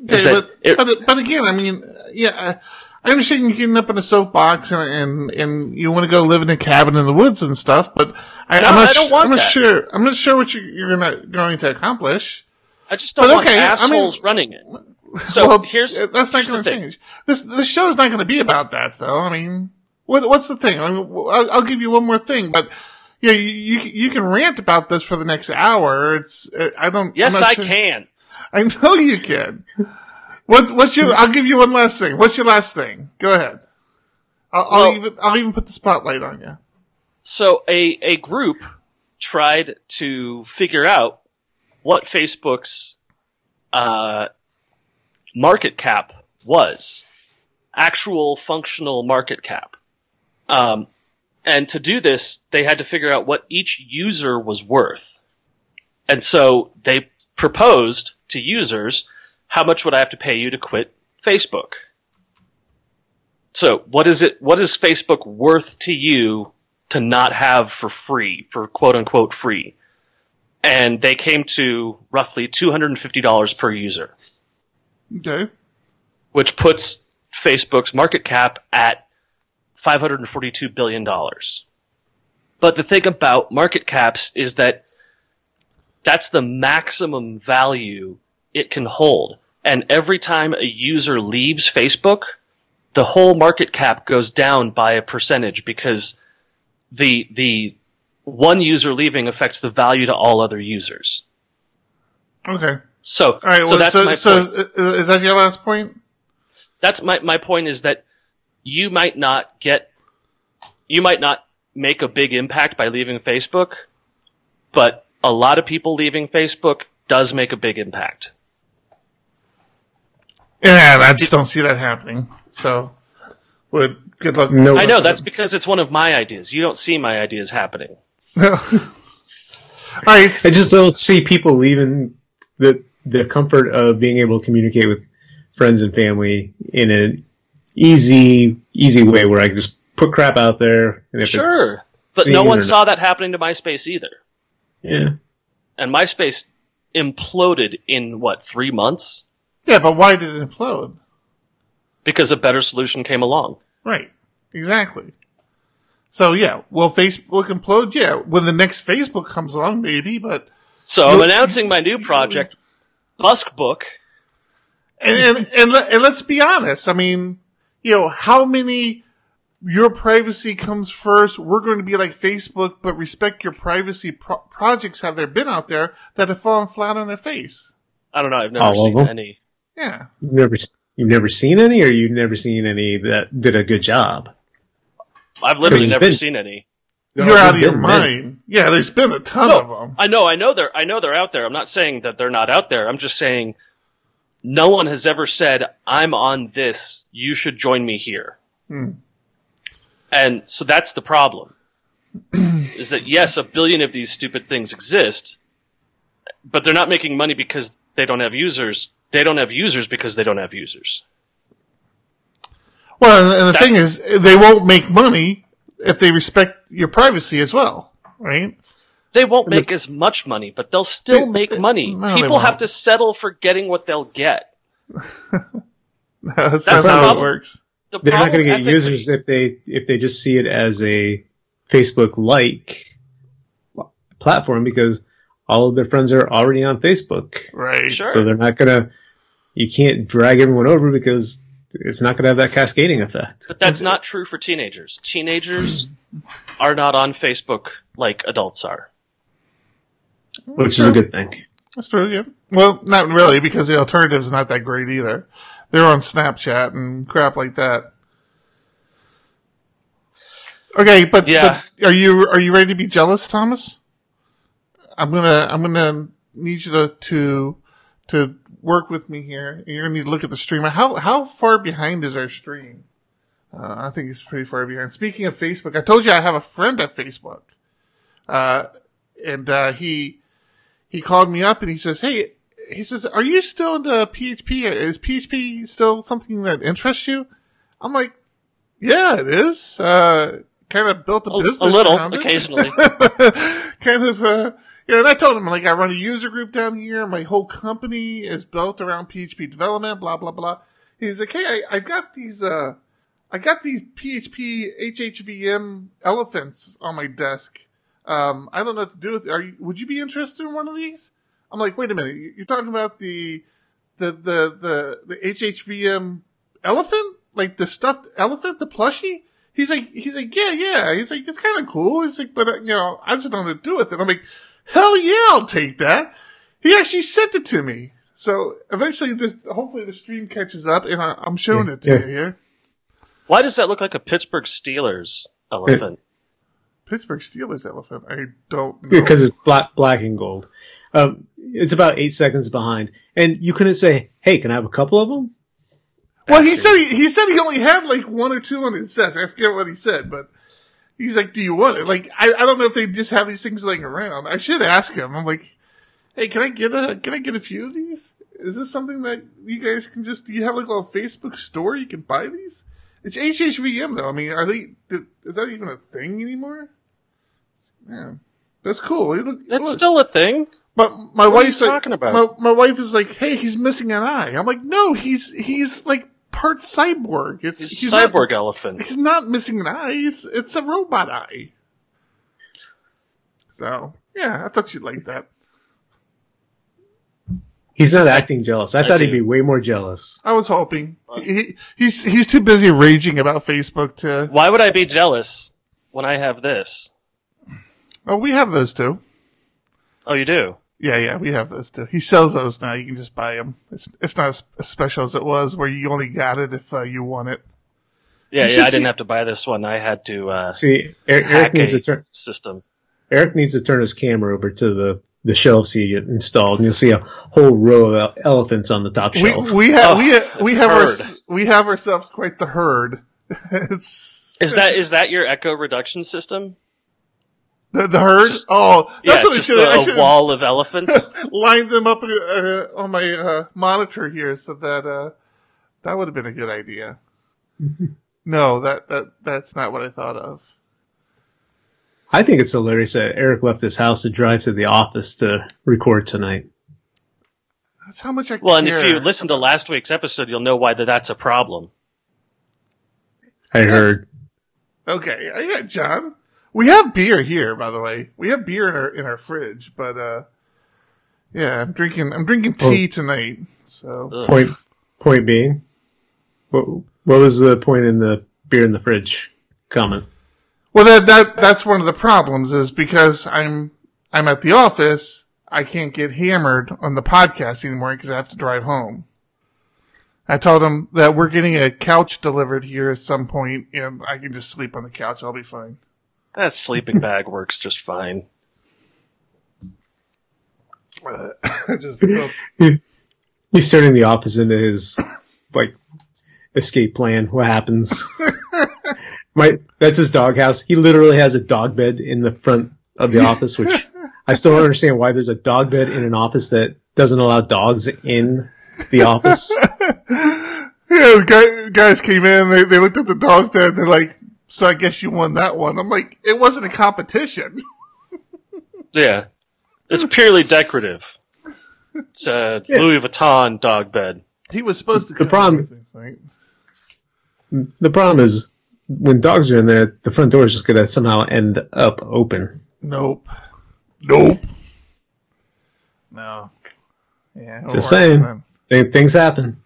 Okay, but, it- but but again, I mean, yeah, I- understand you getting up in a soapbox and and, and you want to go live in a cabin in the woods and stuff, but I, No, I'm not I don't want I'm not that. sure. I'm not sure what you, you're gonna, going to accomplish. I just don't But want okay, I mean- assholes running it. So well, here's that's not going to change. This this show is not going to be about that, though. I mean, what what's the thing? I mean, I'll, I'll give you one more thing, but yeah, you, you you can rant about this for the next hour. It's I don't. Yes, I sure- can. I know you can. What what's your? I'll give you one last thing. What's your last thing? Go ahead. I'll, I'll Well- even I'll even put the spotlight on you. So a a group tried to figure out what Facebook's uh, market cap was, actual functional market cap. Um, and to do this, they had to figure out what each user was worth. And so they proposed to users, how much would I have to pay you to quit Facebook? So what is it, what is Facebook worth to you to not have for free, for quote unquote free? And they came to roughly $250 per user, Okay. which puts Facebook's market cap at $542 billion. But the thing about market caps is that that's the maximum value it can hold. And every time a user leaves Facebook, the whole market cap goes down by a percentage because the the one user leaving affects the value to all other users. Okay. So, All right. so well, that's so my so point. is that your last point? That's my my point is that you might not get you might not make a big impact by leaving Facebook, but a lot of people leaving Facebook does make a big impact. Yeah, I just don't see that happening. So, would good luck. No. I know that's because it's one of my ideas. You don't see my ideas happening. All right. I just don't see people leaving that the comfort of being able to communicate with friends and family in an easy, easy way where I can just put crap out there. And if Sure, but no one or saw that happening to MySpace either. Yeah. And MySpace imploded in what three months Yeah, but why did it implode? because a better solution came along. Right. Exactly. So yeah, will Facebook implode? Yeah. When the next Facebook comes along, maybe, but So I'm announcing my new project, Busk Book. and and and, let, and let's be honest. I mean, you know, how many your privacy comes first? We're going to be like Facebook, but respect your privacy. Pro- projects have there been out there that have fallen flat on their face? I don't know. I've never All seen any. Yeah. You've never, you've never seen any, or you've never seen any that did a good job. I've literally never been- seen any. You're out of your There's many. mind. Yeah, there's been a ton of them. I know, I know they're, I know they're out there. I'm not saying that they're not out there. I'm just saying no one has ever said, I'm on this. You should join me here. Hmm. And so that's the problem. is that yes, a billion of these stupid things exist, but they're not making money because they don't have users. They don't have users because they don't have users. Well, and the That- thing is, they won't make money if they respect your privacy as well, right? They won't make as much money, but they'll still They- make they- money. no, People have to settle for getting what they'll get. That's, That's not the how it works. The They're not going to get ethically- users if they if they just see it as a Facebook like platform because all of their friends are already on Facebook. Right. Sure. So they're not going to. You can't drag everyone over because it's not going to have that cascading effect. But that's not true for teenagers. Teenagers are not on Facebook like adults are. Which is a good thing. That's true, yeah. Well, not really, because the alternative's not that great either. They're on Snapchat and crap like that. Okay, but, Yeah. but are you are you ready to be jealous, Thomas? I'm gonna I'm gonna need you to to, to work with me here. You're gonna need to look at the stream. How how far behind is our stream? Uh, I think it's pretty far behind. Speaking of Facebook, I told you I have a friend at Facebook, uh, and uh, he he called me up and he says, "Hey," he says, "Are you still into PHP? Is PHP still something that interests you?" I'm like, "Yeah, it is." Uh, kind of built a A, business a little, around it. occasionally. kind of, uh, you know, and I told him, like, I run a user group down here. My whole company is built around PHP development, blah, blah, blah. He's like, hey, I, I got these, uh, I got these PHP HHVM elephants on my desk. Um, I don't know what to do with it. Are you, would you be interested in one of these? I'm like, wait a minute. You're talking about the, the, the, the, the HHVM elephant? Like the stuffed elephant, the plushie? He's like, he's like, yeah, yeah. He's like, it's kind of cool. He's like, but uh, you know, I just don't know what to do with it. I'm like, hell yeah, I'll take that. He actually sent it to me. So eventually, this hopefully the stream catches up, and I, I'm showing Yeah, it to yeah. you here. Why does that look like a Pittsburgh Steelers elephant? Pittsburgh Steelers elephant. I don't know. because it's black, black and gold. Um, it's about eight seconds behind, and you couldn't say, "Hey, can I have a couple of them?" well, he said he, he said he only had like one or two on his desk. I forget what he said, but he's like, "Do you want it?" Like, I, I don't know if they just have these things laying around. I should ask him. I'm like, "Hey, can I get a can I get a few of these? Is this something that you guys can just? Do you have like a Facebook store you can buy these?" It's HHVM though. I mean, are they? Is that even a thing anymore? Yeah, that's cool. It look- That's look. still a thing. But my What are you wife's like, talking about? My, my wife is like, "Hey, he's missing an eye." I'm like, "No, he's he's like part cyborg. It's It's he's cyborg Not, elephant. he's not missing an eye. It's, it's a robot eye." So yeah, I thought you'd like that. He's not acting jealous. I, I thought he'd be way more jealous. I was hoping he, he's he's too busy raging about Facebook to. Why would I be jealous when I have this? Oh, we have those too. Oh, you do? Yeah, yeah, we have those too. He sells those now. You can just buy them. It's it's not as, as special as it was, where you only got it if uh, you won it. Yeah, You yeah. should I didn't see- have to buy this one. I had to uh, See, Eric, hack Eric needs a to turn. system. Eric needs to turn his camera over to the the shelves he installed, and you'll see a whole row of elephants on the top We shelf. we have Oh, we ha- we have our, we have ourselves quite the herd. it's Is that is that your echo reduction system? The, the herd? Just- oh, that's yeah, what I just should a, I a should wall of elephants. line them up uh, on my uh, monitor here so that uh, that would have been a good idea. no, that, that that's not what I thought of. I think it's hilarious that Eric left his house to drive to the office to record tonight. That's how much I well, and if you listen to last week's episode, you'll know why that that's a problem. I heard. Okay, I got John. We have beer here, by the way. We have beer in our in our fridge, but uh, yeah, I'm drinking. I'm drinking tea tonight. So Ugh. Point point being, what what was the point in the beer in the fridge comment? Well, that that that's one of the problems is because I'm I'm at the office. I can't get hammered on the podcast anymore because I have to drive home. I told him that we're getting a couch delivered here at some point, and I can just sleep on the couch. I'll be fine. That sleeping bag works just fine. Uh, just well, He's turning the office into his like escape plan. What happens? My that's his doghouse. He literally has a dog bed in the front of the office, which I still don't understand why there's a dog bed in an office that doesn't allow dogs in the office. yeah, the guy, guys came in. They they looked at the dog bed. They're like, "So I guess you won that one." I'm like, "It wasn't a competition." Yeah, it's purely decorative. It's a Yeah. Louis Vuitton dog bed. he was supposed to. The come problem- with right? The problem is when dogs are in there, the front door is just gonna somehow end up open. Nope. Nope. No. Yeah. it'll Just saying. man. Th- Things happen.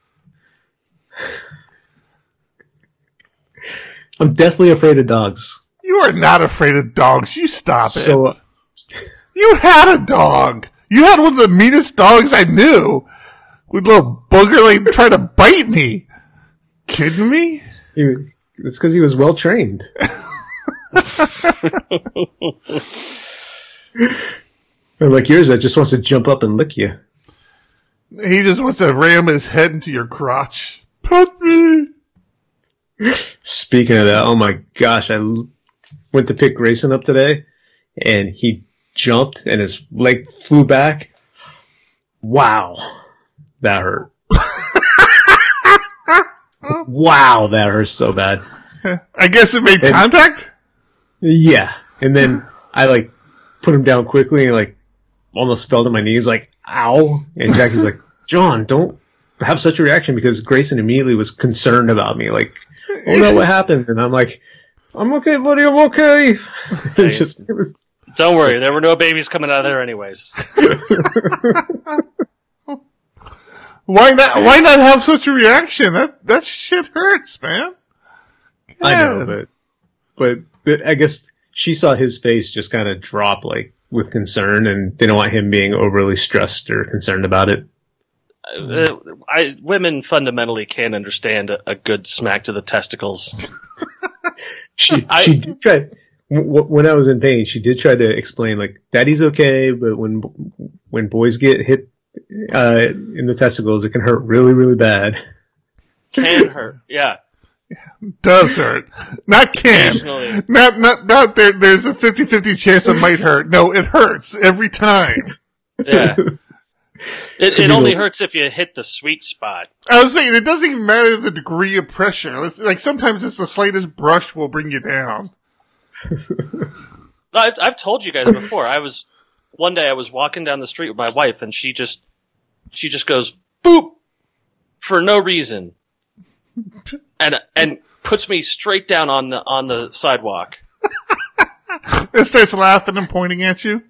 I'm deathly afraid of dogs. You are not afraid of dogs. You stop it. So uh, you had a dog. You had one of the meanest dogs I knew. With little booger like trying to bite me. Kidding me? he, it's because he was well trained. like yours, that just wants to jump up and lick you. He just wants to ram his head into your crotch. Pet me. Speaking of that, oh my gosh, I went to pick Grayson up today, and he jumped and his leg flew back. Wow, that hurt. wow, that hurts so bad. I guess it made And- contact? Yeah, and then I like put him down quickly and like almost fell to my knees, like ow. And Jackie's like, John, don't have such a reaction because Grayson immediately was concerned about me, like, oh no, what happened? And I'm like, I'm okay, buddy, I'm okay. It's just, was, Don't worry, there were no babies coming out of there anyways. Why not why not have such a reaction? That that shit hurts, man. I know, but but but I guess she saw his face just kind of drop like with concern and didn't want him being overly stressed or concerned about it. Uh, I, women fundamentally can't understand a, a good smack to the testicles. She I- she did try w- w- when I was in pain. She did try to explain like daddy's okay, but when when boys get hit uh, in the testicles, it can hurt really really bad. Can hurt, yeah. Does hurt. Not can. Not not not there there's a 50-50 chance it might hurt. No, it hurts every time. Yeah. It, it only the- hurts if you hit the sweet spot. I was saying it doesn't even matter the degree of pressure. It's like sometimes it's the slightest brush will bring you down. I've, I've told you guys before. I was one day I was walking down the street with my wife, and she just she just goes boop for no reason, and and puts me straight down on the on the sidewalk. It starts laughing and pointing at you.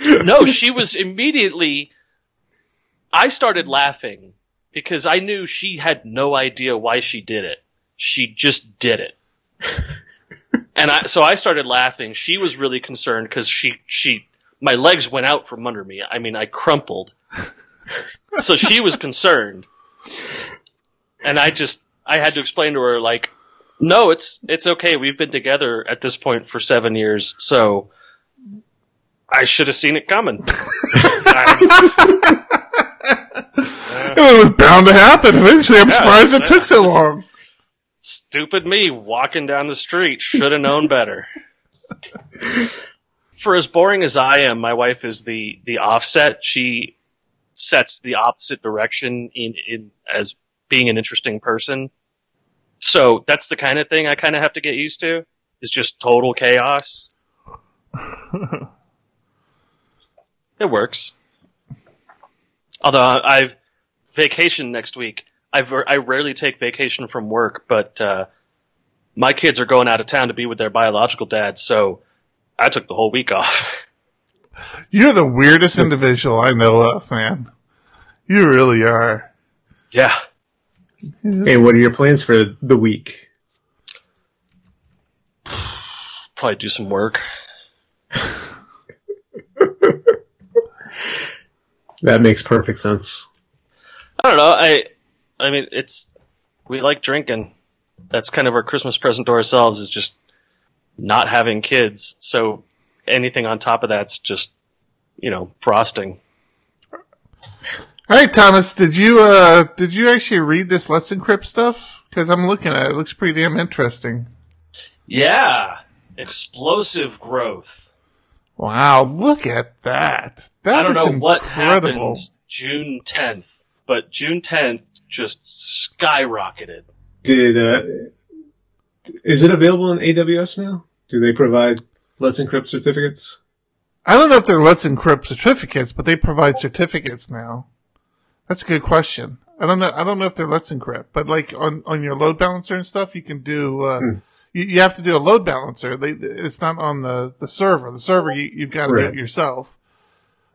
No, she was immediately. I started laughing because I knew she had no idea why she did it. She just did it. And I, so I started laughing. She was really concerned because she, she, my legs went out from under me. I mean, I crumpled. So she was concerned. And I just, I had to explain to her, like, no, it's, it's okay. We've been together at this point for seven years. So I should have seen it coming. It was bound to happen eventually. I'm Yeah, surprised it took so long. stupid me walking down the street should have known better. for as boring as I am, my wife is the the offset. She sets the opposite direction in in as being an interesting person. So that's the kind of thing I kind of have to get used to. Is just total chaos. it works. Although I- I've vacation next week. I've I rarely take vacation from work, but uh, my kids are going out of town to be with their biological dad, so I took the whole week off. You're the weirdest individual I know of, man. You really are. yeah. Hey, what are your plans for the week? Probably do some work. That makes perfect sense. I don't know. I I mean, it's we like drinking. That's kind of our Christmas present to ourselves is just not having kids. So anything on top of that's just you know frosting. All right, Thomas, did you uh did you actually read this Let's Encrypt stuff? Because I'm looking at it. It looks pretty damn interesting. Yeah, explosive growth. Wow, look at that. That I don't is know what incredible. happened June 10th, but June 10th just skyrocketed. Did uh, is it available in AWS now? Do they provide Let's Encrypt certificates? I don't know if they're Let's Encrypt certificates, but they provide certificates now. That's a good question. I don't know. I don't know if they're Let's Encrypt, but like on, on your load balancer and stuff, you can do. Uh, Hmm. You, you have to do a load balancer. They, it's not on the, the server. The server you, you've got to do it yourself.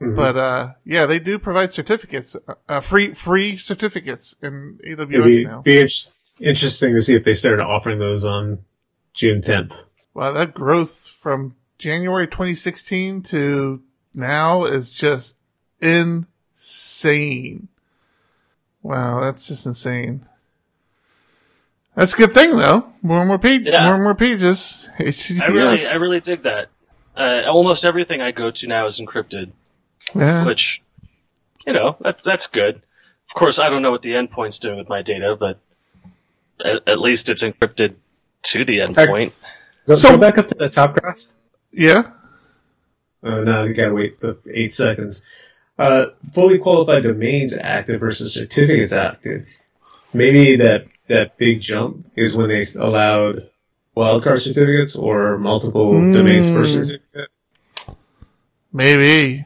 Mhm. But uh, yeah, they do provide certificates, uh, free free certificates in AWS It'd be, now. be in- interesting to see if they started offering those on June 10th. Wow, that growth from January 2016 to now is just insane. Wow, that's just insane. That's a good thing though. More and more pages. Yeah. More and more pages. HTTPS. I really, I really dig that. Uh, almost everything I go to now is encrypted, Yeah. which, you know, that's that's good. Of course, I don't know what the endpoint's doing with my data, but at, at least it's encrypted to the endpoint. Go, So- go back up to the top graph. yeah. Oh, no, you gotta wait the eight seconds. Uh, fully qualified domains active versus certificates active. Maybe that, that big jump is when they allowed wildcard certificates or multiple domains per Mm. certificate. Maybe.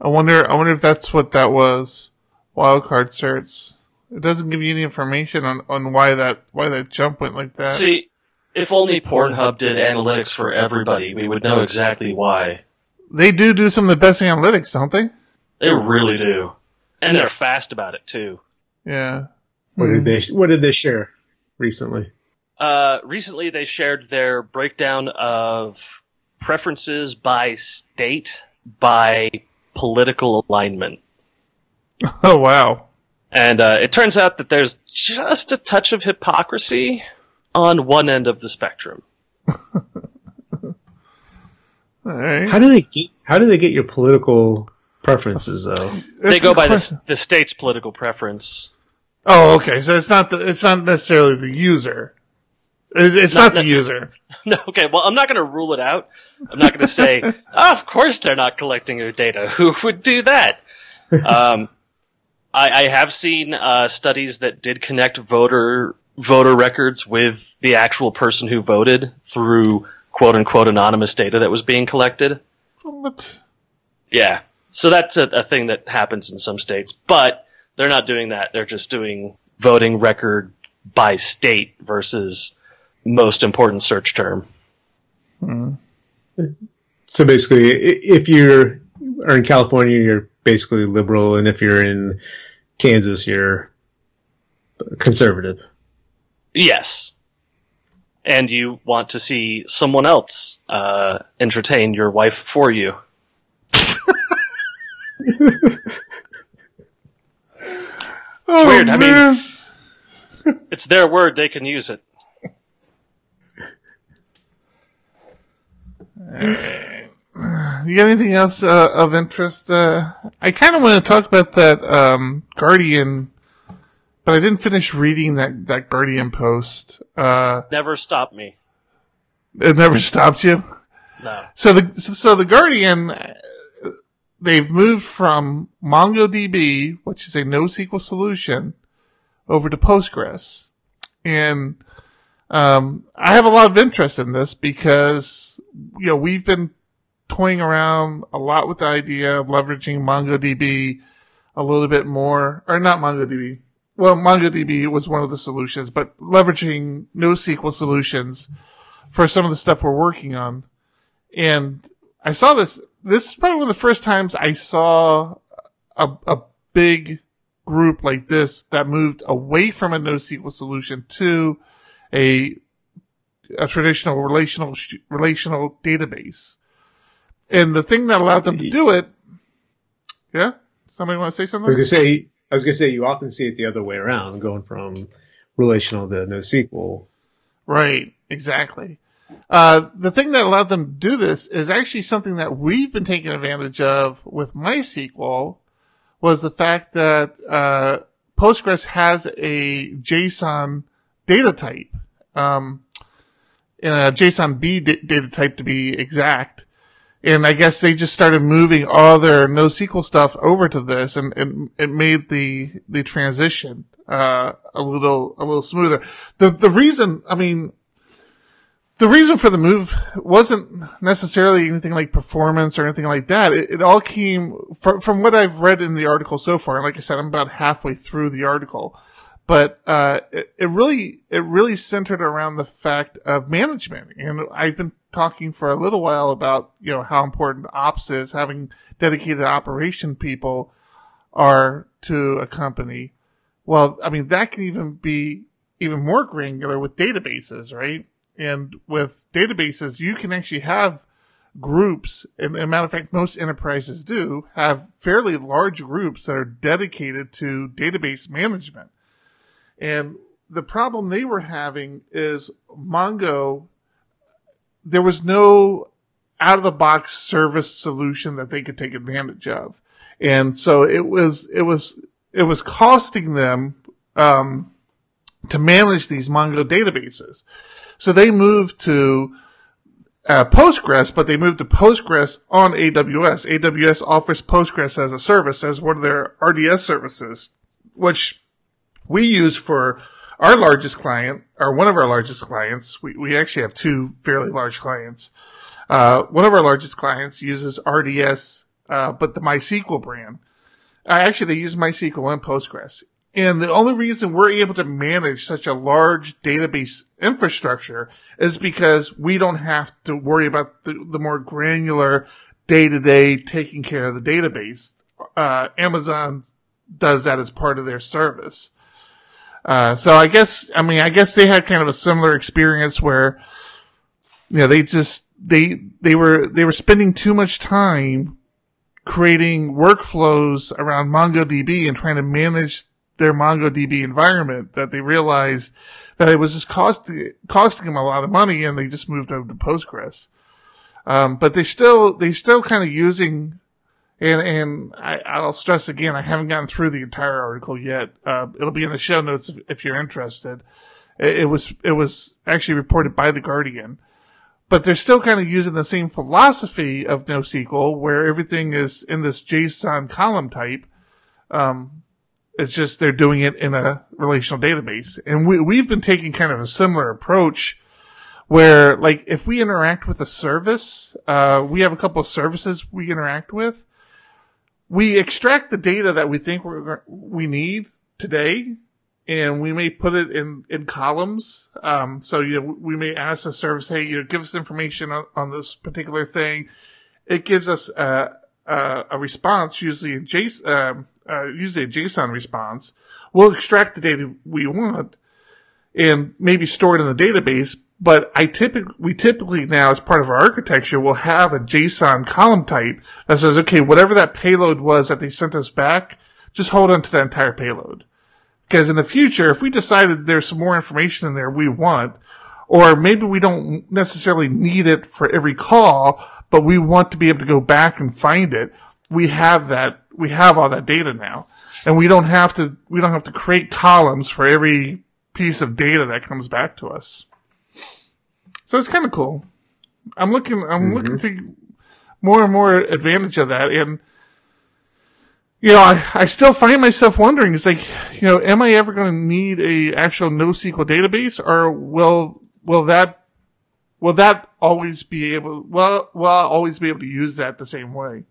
I wonder. I wonder if that's what that was. Wildcard certs. It doesn't give you any information on, on why that why that jump went like that. See, if only Pornhub did analytics for everybody, we would know exactly why. They do do some of the best analytics, don't they? They really do, and they're fast about it too. Yeah. What Hmm. did they, what did they share recently? Uh, recently, they shared their breakdown of preferences by state by political alignment. Oh wow. And uh, it turns out that there's just a touch of hypocrisy on one end of the spectrum. All right. How do they get, how do they get your political preferences though? they go by the, the state's political preference. Oh, okay. So it's not the it's not necessarily the user. It's, it's not, Not the user. No, okay, well, I'm not going to rule it out. I'm not going to say, oh, of course they're not collecting your data. Who would do that? Um, I, I have seen uh, studies that did connect voter voter records with the actual person who voted through quote unquote anonymous data that was being collected. What? Yeah, so that's a, a thing that happens in some states, but they're not doing that. They're just doing voting record by state versus most important search term. So basically, if you're are in California, you're basically liberal, and if you're in Kansas, you're conservative. Yes. And you want to see someone else uh, entertain your wife for you. Oh, weird, I mean- It's their word; they can use it. you got anything else uh, of interest? Uh, I kind of want to talk about that um, Guardian, but I didn't finish reading that that Guardian post. Uh, Never stop me. it never stopped you. No. So the so the Guardian, uh, they've moved from MongoDB, which is a NoSQL solution, over to Postgres, and um, I have a lot of interest in this because you know we've been toying around a lot with the idea of leveraging MongoDB a little bit more, or not MongoDB. Well, MongoDB was one of the solutions, but leveraging NoSQL solutions for some of the stuff we're working on. And I saw this, this is probably one of the first times I saw a, a big group like this that moved away from a NoSQL solution to a, a traditional relational, relational database. And the thing that allowed them to do it, yeah? Somebody want to say something? I was gonna say, I was gonna say, you often see it the other way around, going from relational to NoSQL. Right, exactly. Uh, the thing that allowed them to do this is actually something that we've been taking advantage of with MySQL was the fact that, uh, Postgres has a JSON data type, um, and a JSON B d- data type to be exact. And I guess they just started moving all their NoSQL stuff over to this and, and it made the, the transition, uh, a little, a little smoother. The, the reason, I mean, the reason for the move wasn't necessarily anything like performance or anything like that. It, it all came from, from what I've read in the article so far. And like I said, I'm about halfway through the article, but, uh, it, it really, it really centered around the fact of management. And I've been talking for a little while about, you know, how important ops is, having dedicated operation people are to a company. Well, I mean, that can even be even more granular with databases, right? And with databases, you can actually have groups, and, and matter of fact, most enterprises do have fairly large groups that are dedicated to database management. And the problem they were having is Mongo, there was no out of the box service solution that they could take advantage of. And so it was, it was, it was costing them, um, to manage these Mongo databases. So they moved to uh, Postgres, but they moved to Postgres on AWS. AWS offers Postgres as a service, as one of their RDS services, which we use for our largest client, or one of our largest clients. We, we actually have two fairly large clients. Uh, one of our largest clients uses RDS, uh, but the MySQL brand. Uh, actually, they use MySQL and Postgres. And the only reason we're able to manage such a large database infrastructure is because we don't have to worry about the, the more granular day to day taking care of the database. Uh, Amazon does that as part of their service. Uh, so I guess, I mean, I guess they had kind of a similar experience where, you know, they just, they, they were, they were spending too much time creating workflows around MongoDB and trying to manage their MongoDB environment that they realized that it was just costing costing them a lot of money, and they just moved over to Postgres. Um, but they still they still kind of using, and and I, I'll stress again, I haven't gotten through the entire article yet. Uh, it'll be in the show notes if, if you're interested. It, it was it was actually reported by the Guardian but they're still kind of using the same philosophy of NoSQL where everything is in this JSON column type. Um, it's just they're doing it in a relational database. And we, we've been taking kind of a similar approach where like if we interact with a service, uh, we have a couple of services we interact with. We extract the data that we think we need today and we may put it in, in columns. Um, so, you know, we may ask the service, hey, you know, give us information on, on this particular thing. It gives us a, a, a response, usually a JSON, um, uh, usually a JSON response. We'll extract the data we want and maybe store it in the database. But I typically, we typically now, as part of our architecture, will have a JSON column type that says, okay, whatever that payload was that they sent us back, just hold on to that entire payload. Because in the future, if we decided there's some more information in there we want, or maybe we don't necessarily need it for every call, but we want to be able to go back and find it, we have that, we have all that data now. And we don't have to, we don't have to create columns for every piece of data that comes back to us. So it's kind of cool. I'm looking. I'm Mhm. looking to more and more advantage of that, and you know, I, I still find myself wondering. It's like, you know, am I ever going to need a actual NoSQL database, or will will that will that always be able? Well, will I always be able to use that the same way?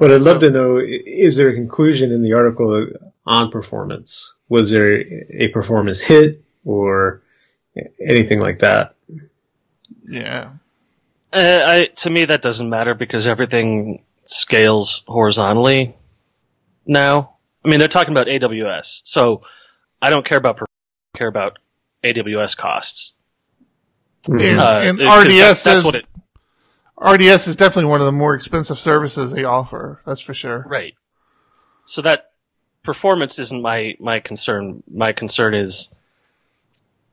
What I'd love So- to know is there a conclusion in the article on performance? Was there a performance hit or anything like that? Yeah. Uh, I, to me, that doesn't matter because everything scales horizontally now. I mean, they're talking about AWS, so I don't care about per- care about AWS costs. And, Uh, and RDS that- that's is what it RDS is definitely one of the more expensive services they offer. That's for sure. right. So that performance isn't my my concern. My concern is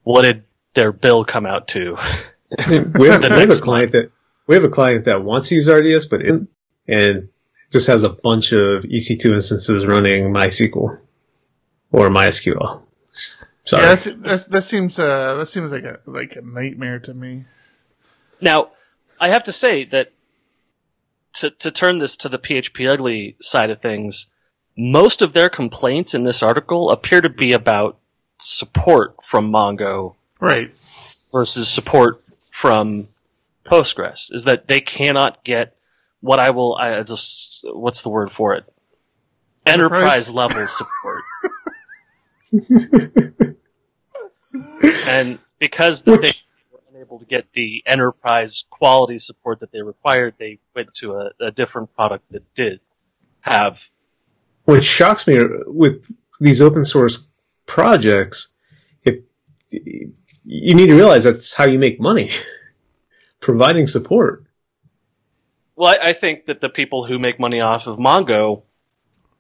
what did their bill come out to? we have, The we have a client that we have a client that wants to use RDS, but it, and just has a bunch of EC2 instances running MySQL or MySQL. Sorry. Yeah, that's, that's, that seems uh, that seems like a like a nightmare to me. Now, I have to say that to to turn this to the PHP ugly side of things, most of their complaints in this article appear to be about support from Mongo Right. versus support from Postgres. Is that they cannot get what I will I just what's the word for it? Enterprise. Enterprise level support. and because the, Which- unable to get the enterprise quality support that they required, they went to a, a different product that did have. What shocks me with these open source projects, if you need to realize that's how you make money, providing support. Well, I, I think that the people who make money off of Mongo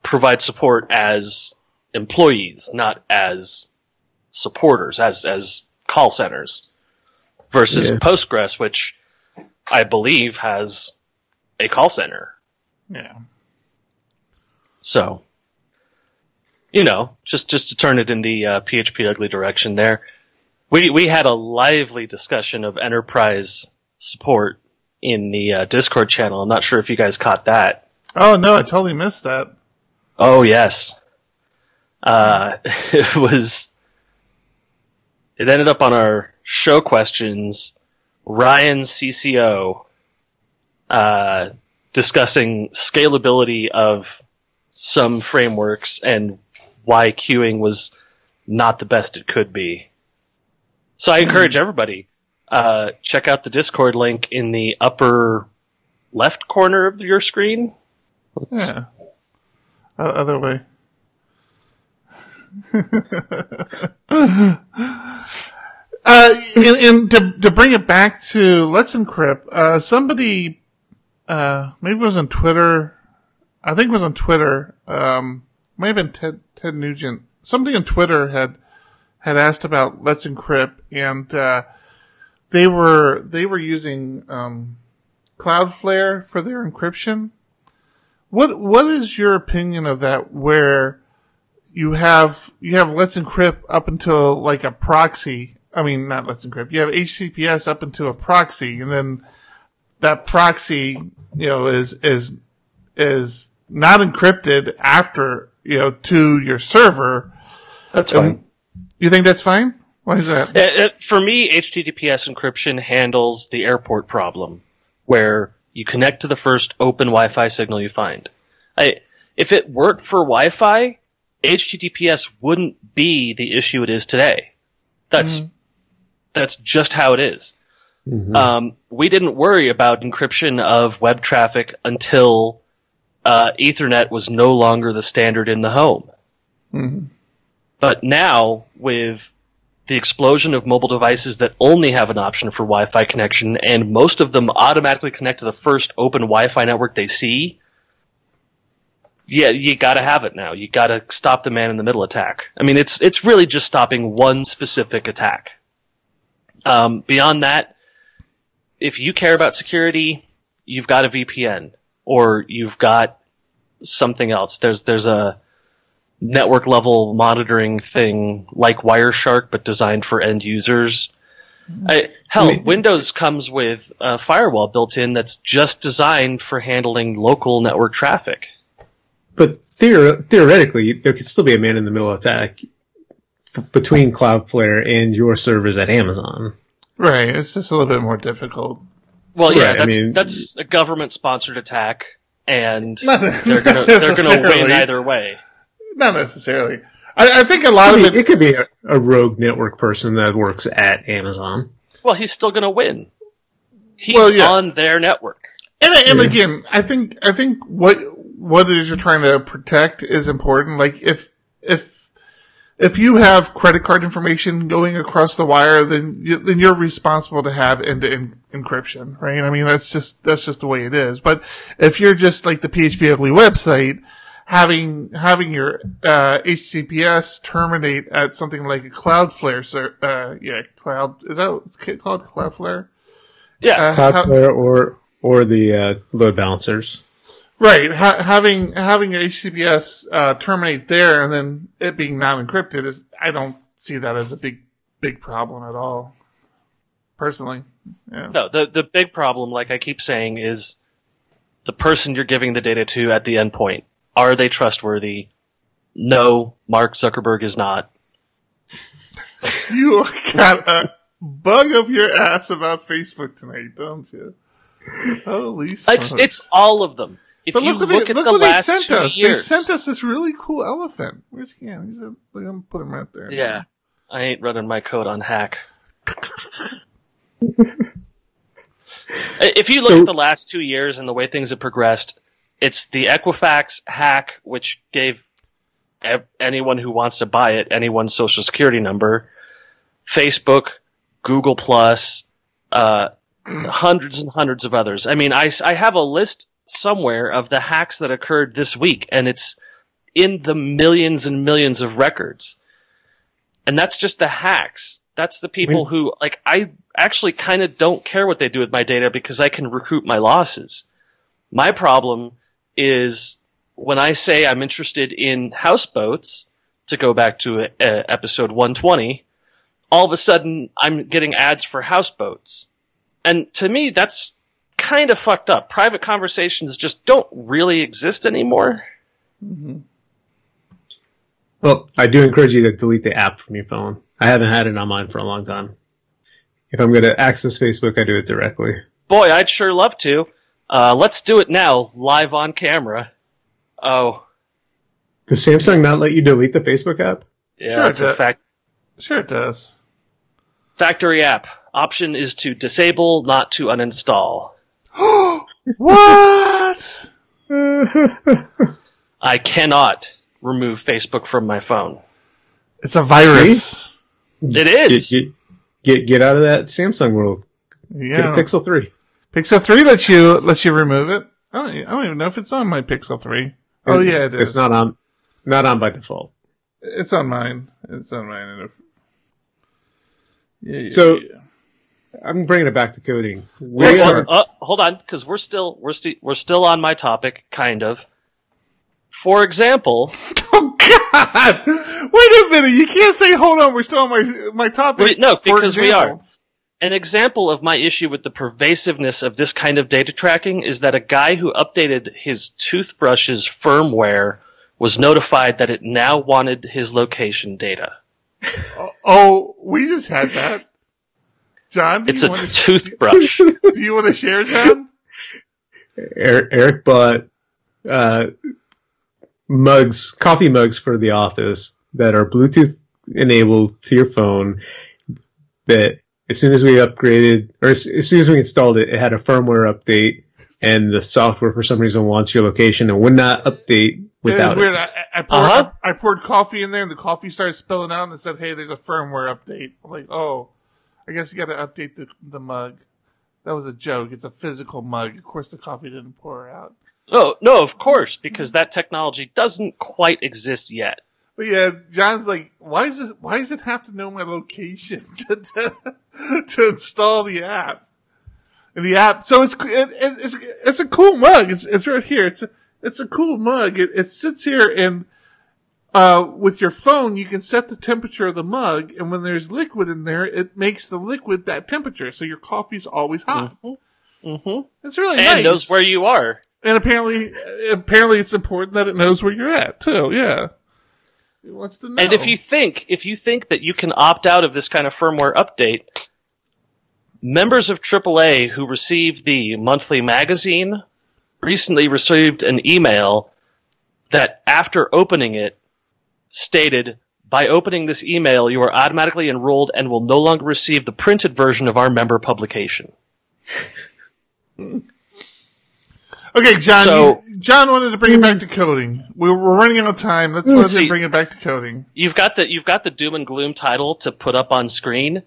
provide support as employees, not as supporters, as as call centers, versus Yeah. Postgres, which I believe has a call center. Yeah. So, you know, just just to turn it in the uh, PHP ugly direction there, we we had a lively discussion of enterprise support in the uh, Discord channel. I'm not sure if you guys caught that. Oh no, I totally missed that. Oh yes, uh, it was. It ended up on our show questions. Ryan CCO uh, discussing scalability of some frameworks and why queuing was not the best it could be. So I encourage everybody uh, check out the Discord link in the upper left corner of your screen. Yeah. Uh, other way. uh, and, and to, to bring it back to Let's Encrypt, uh, somebody, uh, maybe it was on Twitter. I think it was on Twitter. Um, might have been Ted, Ted Nugent. Somebody on Twitter had, had asked about Let's Encrypt and, uh, they were, they were using, um, Cloudflare for their encryption. What what is your opinion of that? Where you have you have Let's Encrypt up until like a proxy. I mean, not Let's Encrypt. You have HTTPS up into a proxy, and then that proxy, you know, is is is not encrypted after you know to your server. That's Um, You think that's fine? Why is that? It, it- for me, HTTPS encryption handles the airport problem, where you connect to the first open Wi-Fi signal you find. I, if it worked for Wi-Fi, HTTPS wouldn't be the issue it is today. That's that's just how it is. Um, we didn't worry about encryption of web traffic until uh, Ethernet was no longer the standard in the home. But now, with the explosion of mobile devices that only have an option for Wi-Fi connection, and most of them automatically connect to the first open Wi-Fi network they see, yeah, you gotta have it now. You gotta stop the man in the middle attack. I mean, it's it's really just stopping one specific attack. Um, beyond that, if you care about security, you've got a VPN or you've got something else. There's there's a network level monitoring thing like Wireshark, but designed for end users. I, hell, mean- Windows comes with a firewall built in that's just designed for handling local network traffic. But theor- theoretically, there could still be a man in the middle attack between Cloudflare and your servers at Amazon. Right. It's just a little bit more difficult. Well, yeah, Right, I that's, mean- that's a government-sponsored attack, and Not they're gonna win either way. Not necessarily. I, I think a lot I of mean, it. it could be a, a rogue network person that works at Amazon. Well, he's still gonna win. He's Well, yeah. on their network. And, and again, I think I think what what it is you're trying to protect is important. Like if if if you have credit card information going across the wire, then you, then you're responsible to have end to end encryption, right? I mean, that's just that's just the way it is. But if you're just like the PHP Ugly website, having having your uh, HTTPS terminate at something like a Cloudflare, ser- uh, yeah, Cloud is that what it's called Cloudflare? Yeah, Uh, how- Cloudflare or or the uh, load balancers. Right, ha- having having your HTTPS uh, terminate there and then it being non encrypted is I don't see that as a big big problem at all. Personally, yeah. no. The the big problem, like I keep saying, is the person you're giving the data to at the endpoint. Are they trustworthy? No, Mark Zuckerberg is not. You got a bug up your ass about Facebook tonight, don't you? Holy It's smokes. it's all of them. If But you look what look they, at look the what last they sent two us. years, They sent us this really cool elephant. Where's yeah? He's a, look, I'm put him right there. Yeah, I ain't running my code on hack. if you look So- at the last two years and the way things have progressed, it's the Equifax hack, which gave ev- anyone who wants to buy it anyone's social security number. Facebook, Google Plus, uh, hundreds and hundreds of others. I mean, I, I have a list somewhere of the hacks that occurred this week, and it's in the millions and millions of records. And that's just the hacks. That's the people I who, like, I actually kind of don't care what they do with my data because I can recoup my losses. My problem is when I say I'm interested in houseboats, to go back to uh, episode 120, all of a sudden I'm getting ads for houseboats. And to me, that's kind of fucked up. Private conversations just don't really exist anymore. Well, I do encourage you to delete the app from your phone. I haven't had it on mine for a long time. If I'm going to access Facebook, I do it directly. Boy, I'd sure love to. Uh, let's do it now, live on camera. Oh, Does Samsung not let you delete the Facebook app? yeah, Sure, it's a fact. Sure it does. Factory app. Option is to disable, not to uninstall. What? I cannot remove Facebook from my phone. It's a virus. It Get, get, get, get out of that Samsung world. Get Yeah. a Pixel 3. Pixel 3 lets you lets you remove it. I don't, I don't even know if it's on my Pixel 3. Oh yeah, it is. It's not on, not on by default. It's on mine. It's on mine. Yeah, yeah, So- yeah. I'm bringing it back to coding. We Wait, are- uh, hold on, because we're still we're still we're still on my topic, kind of. For example, oh God! Wait a minute. You can't say hold on. We're still on my my topic. Wait, no, because we are. an example of my issue with the pervasiveness of this kind of data tracking is that a guy who updated his toothbrush's firmware was notified that it now wanted his location data. Oh, we just had that. John, do It's you a want to toothbrush. do you want to share, John? Eric, Eric bought uh, mugs, coffee mugs for the office that are Bluetooth enabled to your phone. That as soon as we upgraded, or as, as soon as we installed it, it had a firmware update, and the software for some reason wants your location and would not update without it weird. it. I, I, poured, Uh-huh. I, I poured coffee in there, and the coffee started spilling out, and it said, "Hey, there's a firmware update." I'm like, "Oh, I guess you got to update the the mug." That was a joke. It's a physical mug. Of course, the coffee didn't pour out. Oh, no, of course, because that technology doesn't quite exist yet. But yeah, John's like, "Why is this? Why does it have to know my location to to, to install the app?" And the app, so it's it, it, it's it's a cool mug. It's it's right here. It's a, it's a cool mug. It, it sits here and uh, with your phone, you can set the temperature of the mug, and when there's liquid in there, it makes the liquid that temperature, so your coffee's always hot. Mm-hmm. It's really And nice. knows where you are. and apparently, apparently, it's important that it knows where you're at too. Yeah, it wants to know. And if you think if you think that you can opt out of this kind of firmware update, members of AAA who received the monthly magazine recently received an email that after opening it stated by opening this email you are automatically enrolled and will no longer receive the printed version of our member publication. okay, John, So- you- John wanted to bring it back to hmm. coding. We're, we're running out of time. Let's hmm. let him See- bring it back to coding. You've got the you've got the doom and gloom title to put up on screen,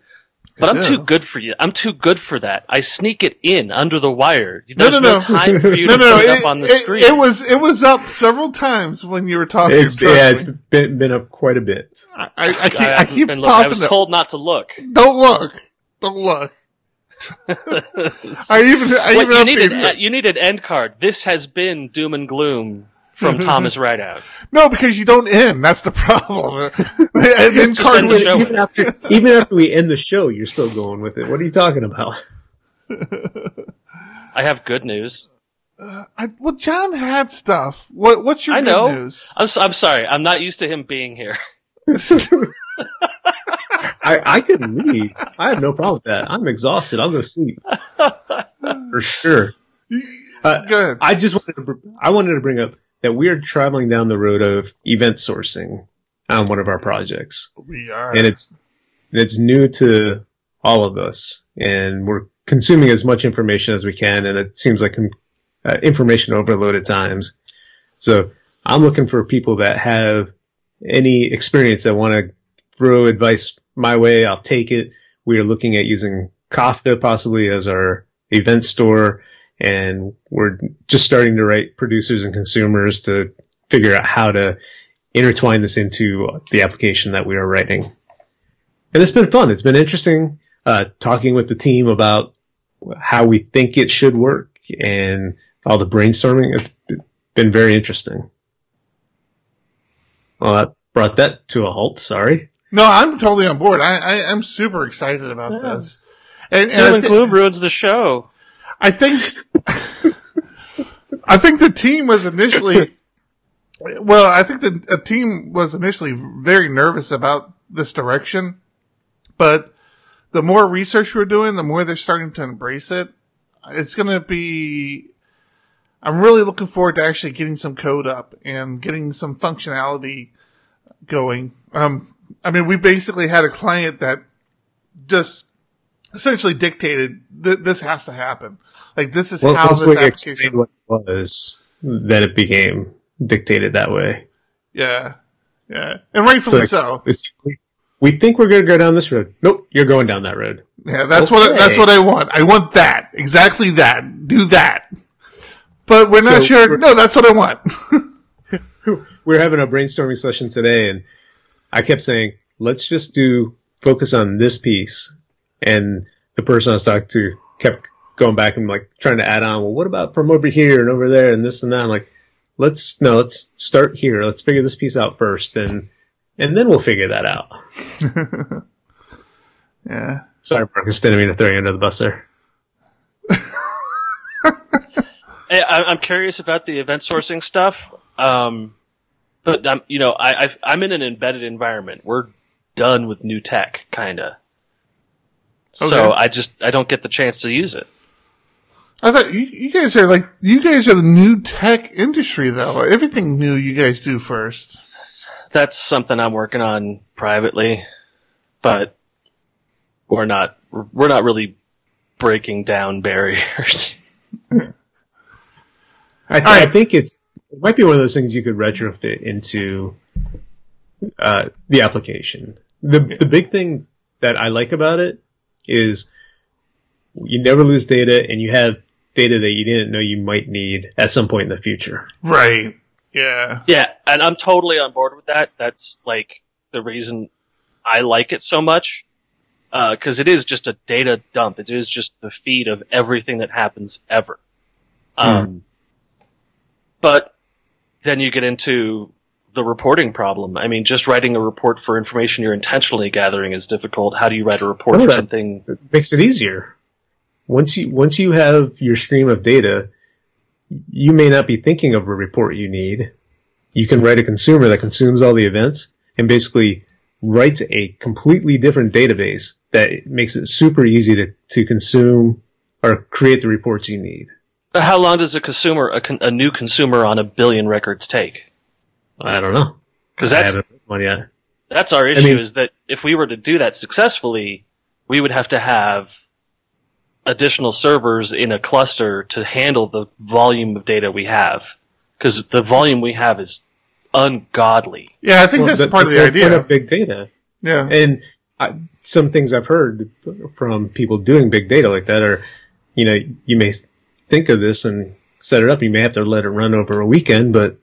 but I'm Yeah. too good for you. I'm too good for that. I sneak it in under the wire. No, There's no, no, no. time for you No, to no, put it, it, up on the it- screen. it was it was up several times when you were talking. It's, trust yeah, it's me. been, been up quite a bit. I, I, I keep, I, I, keep been looking. I was told not to look. Don't look. Don't look. I even I What, even you, need an, you need an end card. This has been doom and gloom from Thomas Rideout. No, because you don't end. That's the problem. and then card end the show. even after even after we end the show, you're still going with it. What are you talking about? I have good news. I, well, John had stuff. What What's your I good know. news? I'm, s- I'm sorry. I'm not used to him being here. I, I can leave. I have no problem with that. I'm exhausted. I'll go sleep for sure. Uh, Go. I just wanted to I wanted to bring up that we are traveling down the road of event sourcing on one of our projects, we are. and it's it's new to all of us, and we're consuming as much information as we can, and it seems like uh, information overload at times. So I'm looking for people that have any experience that want to throw advice my way. I'll take it. We are looking at using Kafka possibly as our event store, and we're just starting to write producers and consumers to figure out how to intertwine this into the application that we are writing. And it's been fun. It's been interesting uh, talking with the team about how we think it should work and all the brainstorming. It's been very interesting. Well, that brought that to a halt. Sorry. no, I'm totally on board. I, I I'm super excited about Yeah. this. And, and Doom I, and thi- gloom ruins the show. I think I think the team was initially well, I think the team was initially very nervous about this direction, but the more research we're doing, the more they're starting to embrace it. It's going to be I'm really looking forward to actually getting some code up and getting some functionality going. Um I mean, we basically had a client that just essentially dictated th- this has to happen. Like this is Well, how this application. what it was, that it became dictated that way. Yeah, yeah, and rightfully so. It's, we, we think we're going to go down this road. Nope, you're going down that road. Yeah, that's what that's what I want. I want that exactly that. Do that. But we're not So sure. we're- No, that's what I want. we're having a brainstorming session today and I kept saying, let's just do focus on this piece. And the person I was talking to kept going back and like trying to add on, well, what about from over here and over there and this and that? I'm like, let's, no, let's start here. Let's figure this piece out first and, and then we'll figure that out. yeah. Sorry, Marcus, didn't mean to throw you under the bus there. Hey, I, I'm curious about the event sourcing stuff. Um, but I'm, you know, I, I've, I'm in an embedded environment. We're done with new tech, kinda. So Okay. I just I don't get the chance to use it. I thought you, you guys are like you guys are the new tech industry though. Everything new you guys do first. That's something I'm working on privately, but we're not we're not really breaking down barriers. I, th- right. I think it's it might be one of those things you could retrofit into uh, the application. The the big thing that I like about it is you never lose data, and you have data that you didn't know you might need at some point in the future. Right. Yeah. Yeah, and I'm totally on board with that. That's like the reason I like it so much. Because it is just a data dump. It is just the feed of everything that happens ever. Um, but then you get into the reporting problem. I mean, just writing a report for information you're intentionally gathering is difficult. How do you write a report Oh, for something? It makes it easier. Once you once you have your stream of data, you may not be thinking of a report you need. You can write a consumer that consumes all the events and basically writes a completely different database that makes it super easy to, to consume or create the reports you need. How long does a consumer, a, con- a new consumer on a billion records take? I don't know. Because I that's haven't written one yet. that's our issue mean- is that if we were to do that successfully, we would have to have additional servers in a cluster to handle the volume of data we have. Because the volume we have is ungodly. Yeah, I think Well, that's that- part of the whole point idea. of big data. Yeah. And I, some things I've heard from people doing big data like that are, you know, you may think of this and set it up. You may have to let it run over a weekend, but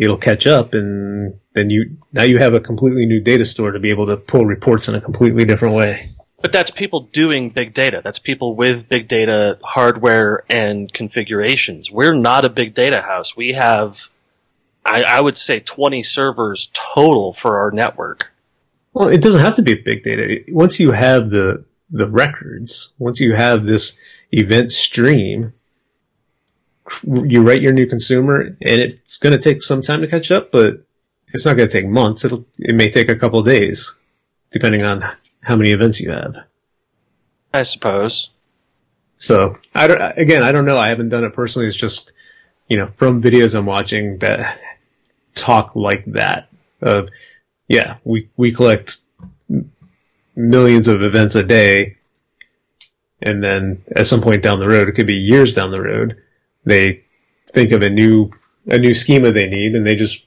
it'll catch up and then you, now you have a completely new data store to be able to pull reports in a completely different way. But that's people doing big data. That's people with big data hardware and configurations. We're not a big data house. We have, I, I would say, 20 servers total for our network. Well, it doesn't have to be big data. Once you have the, the records, once you have this event stream, you write your new consumer and it's going to take some time to catch up, but it's not going to take months. It'll, it may take a couple days depending on how many events you have. I suppose. So I don't, again, I don't know. I haven't done it personally. It's just, you know, from videos I'm watching that talk like that of, yeah, we, we collect millions of events a day. And then at some point down the road, it could be years down the road, they think of a new, a new schema they need and they just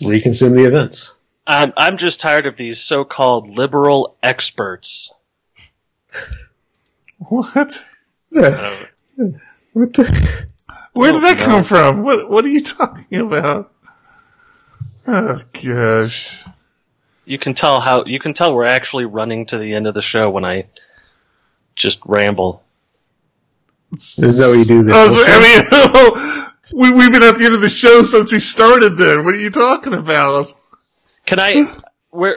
reconsume the events. I'm, I'm just tired of these so-called liberal experts. What? Yeah. Uh, what the? Where did that no. come from? What What are you talking about? Oh gosh. You can tell how you can tell we're actually running to the end of the show when I just ramble. Isn't that what you do? this I, was, whole? I mean, we, we've been at the end of the show since we started. Then what are you talking about? Can I where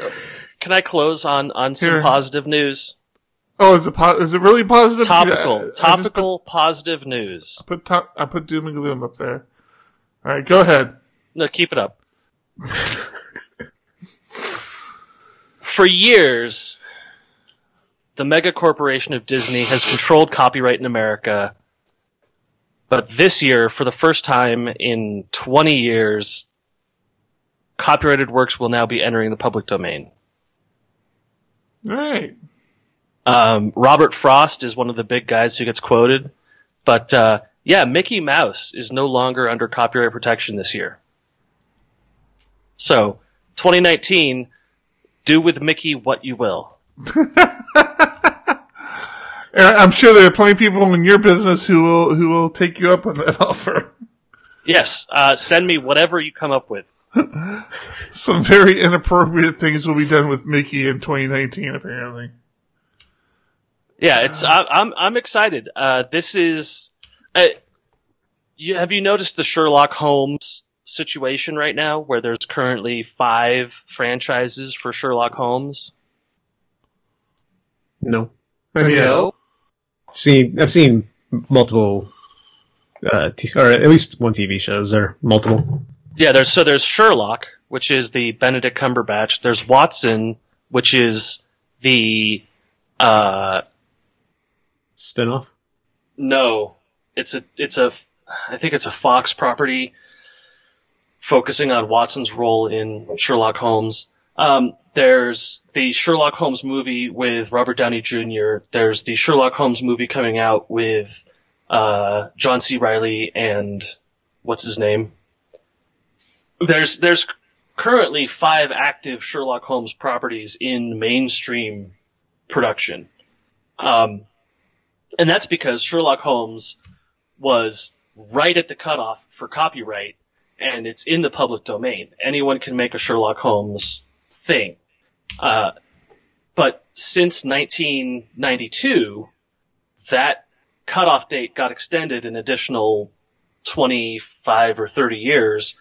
can I close on on some Here. positive news? Oh, is it po- is it really positive? I- I Topical, just topical positive news. Put, put to- I put doom and gloom up there. All right, go ahead. No, keep it up. For years, the mega corporation of Disney has controlled copyright in America. But this year, for the first time in 20 years, copyrighted works will now be entering the public domain. All right. Um, Robert Frost is one of the big guys who gets quoted, but uh, yeah, Mickey Mouse is no longer under copyright protection this year. So, 2019, do with Mickey what you will. And I'm sure there are plenty of people in your business who will who will take you up on that offer. Yes, uh, send me whatever you come up with. Some very inappropriate things will be done with Mickey in 2019, apparently. Yeah, it's I, I'm I'm excited. Uh, this is, uh, you, have you noticed the Sherlock Holmes situation right now, where there's currently five franchises for Sherlock Holmes? No. I mean, No. I've seen I've seen multiple, uh, t- or at least one TV shows or multiple. Yeah, there's so there's Sherlock, which is the Benedict Cumberbatch. There's Watson, which is the uh Spinoff. no, it's a it's a I think it's a Fox property focusing on Watson's role in Sherlock Holmes. Um, there's the Sherlock Holmes movie with Robert Downey Jr. There's the Sherlock Holmes movie coming out with uh, John C. Reilly and what's his name? There's there's currently five active Sherlock Holmes properties in mainstream production. Um, and that's because Sherlock Holmes was right at the cutoff for copyright and it's in the public domain. Anyone can make a Sherlock Holmes thing. Uh, but since 1992, that cutoff date got extended an additional 25 or 30 years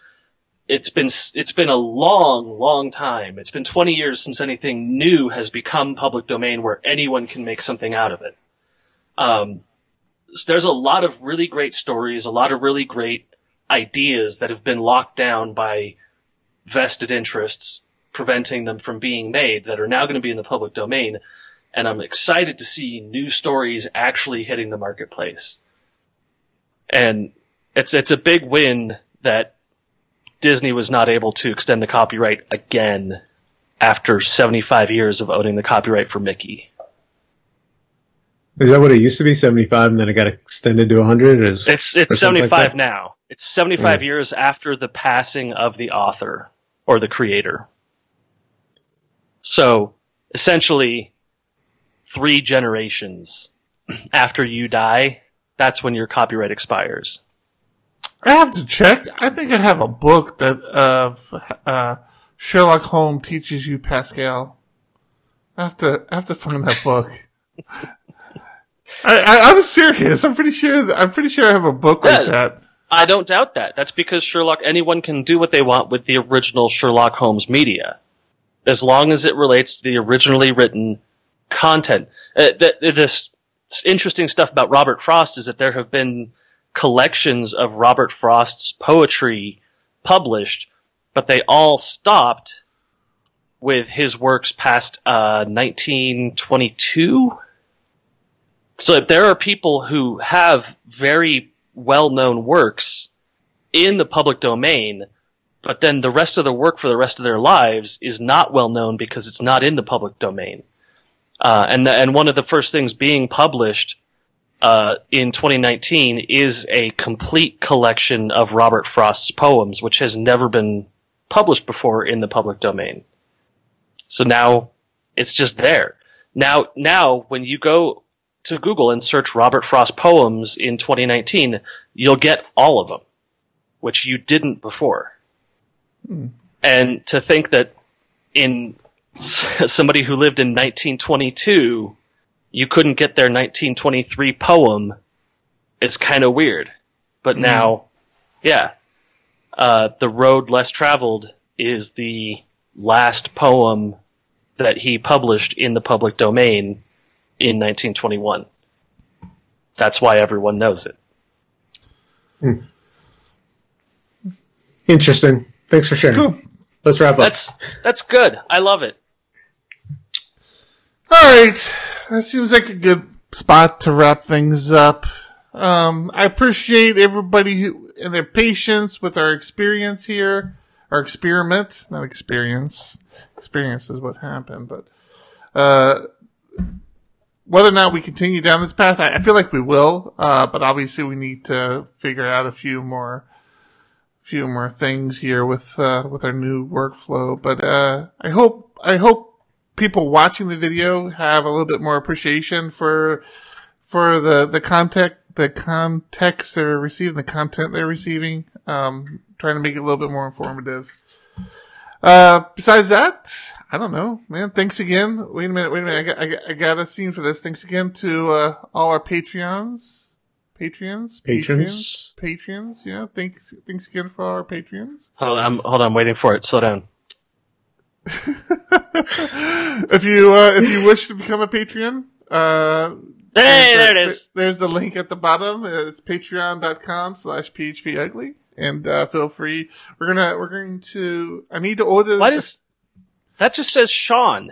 it's been it's been a long, long time. It's been 20 years since anything new has become public domain where anyone can make something out of it. Um, so there's a lot of really great stories, a lot of really great ideas that have been locked down by vested interests, preventing them from being made that are now going to be in the public domain. And I'm excited to see new stories actually hitting the marketplace. And it's it's a big win that Disney was not able to extend the copyright again after 75 years of owning the copyright for Mickey. Is that what it used to be? 75 and then it got extended to 100? Is, it's it's 75 like now. It's 75 yeah. years after the passing of the author or the creator. So essentially, three generations after you die, that's when your copyright expires. I have to check. I think I have a book that of uh, Sherlock Holmes teaches you Pascal. I have to I have to find that book. I, am serious. I'm pretty sure. I'm pretty sure I have a book yeah, like that. I don't doubt that. That's because Sherlock. Anyone can do what they want with the original Sherlock Holmes media, as long as it relates to the originally written content. Uh, this interesting stuff about Robert Frost is that there have been collections of Robert Frost's poetry published, but they all stopped with his works past uh, 1922. So there are people who have very well-known works in the public domain, but then the rest of the work for the rest of their lives is not well known because it's not in the public domain. Uh, and the, and one of the first things being published uh, in 2019 is a complete collection of Robert Frost's poems, which has never been published before in the public domain. So now it's just there. Now, now when you go to Google and search Robert Frost poems in 2019, you'll get all of them, which you didn't before. Hmm. And to think that in somebody who lived in 1922 you couldn't get their 1923 poem, it's kind of weird. But mm. now, yeah, uh, the road less traveled is the last poem that he published in the public domain in 1921. That's why everyone knows it. Hmm. Interesting. Thanks for sharing. Cool. Let's wrap up. That's that's good. I love it. All right that seems like a good spot to wrap things up. Um, I appreciate everybody who, and their patience with our experience here, our experiment, not experience. Experience is what happened, but, uh, whether or not we continue down this path, I, I feel like we will, uh, but obviously we need to figure out a few more, few more things here with, uh, with our new workflow. But, uh, I hope, I hope people watching the video have a little bit more appreciation for for the the content the context they're receiving, the content they're receiving. Um, trying to make it a little bit more informative. Uh, besides that, I don't know, man. Thanks again. Wait a minute, wait a minute. I got, I got, I got a scene for this. Thanks again to, uh, all our Patreons. Patreons? Patrons? patrons. yeah. Thanks, thanks again for our patrons. Hold on, hold on, I'm waiting for it. Slow down. if you uh, if you wish to become a Patreon, uh, hey, there it is. There's the link at the bottom. It's patreon.com slash phpugly. And uh, feel free. We're gonna we're going to. I need to order. What is that? Just says Sean.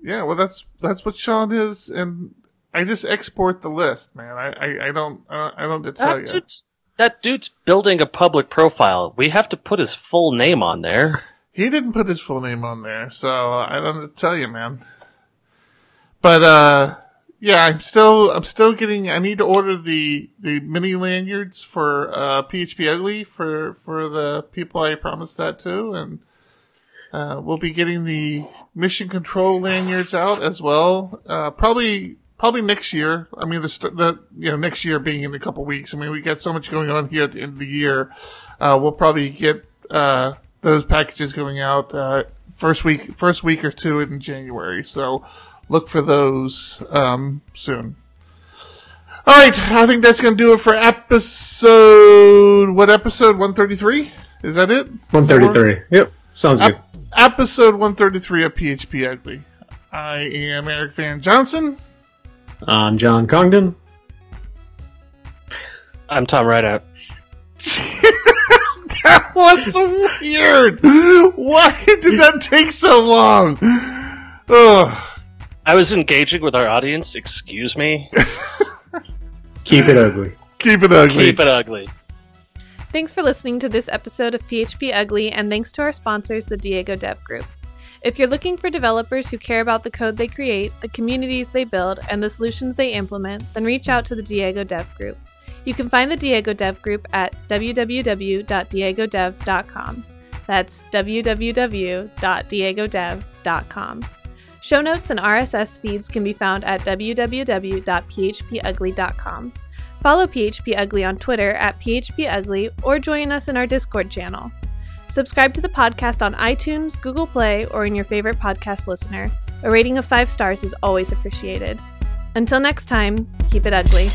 Yeah, well, that's that's what Sean is, and I just export the list, man. I I, I don't I don't, I don't tell that you. Dude's, that dude's building a public profile. We have to put his full name on there. He didn't put his full name on there, so I don't know to tell you, man. But uh yeah, I'm still I'm still getting I need to order the the mini lanyards for uh PHP Ugly for for the people I promised that to and uh, we'll be getting the mission control lanyards out as well. Uh, probably, probably next year. I mean, the, the, you know, next year being in a couple weeks. I mean, we got so much going on here at the end of the year. Uh, we'll probably get, uh, those packages going out uh, first week first week or two in January. So look for those um, soon. All right, I think that's going to do it for episode what episode 133? Is that it? 133. Yep. Sounds good. Episode 133 of PHP Ugly. I am Eric Van Johnson. I'm John Congdon. I'm Tom Rideout. that was weird. Why did that take so long? Ugh. I was engaging with our audience. Excuse me. Keep it ugly. Keep it ugly. Keep it ugly. Thanks for listening to this episode of PHP Ugly, and thanks to our sponsors, the Diego Dev Group. If you're looking for developers who care about the code they create, the communities they build, and the solutions they implement, then reach out to the Diego Dev Group. You can find the Diego Dev Group at www.diegodev.com. That's www.diegodev.com. Show notes and RSS feeds can be found at www.phpugly.com. Follow PHP Ugly on Twitter at PHP Ugly or join us in our Discord channel. Subscribe to the podcast on iTunes, Google Play, or in your favorite podcast listener. A rating of five stars is always appreciated. Until next time, keep it ugly.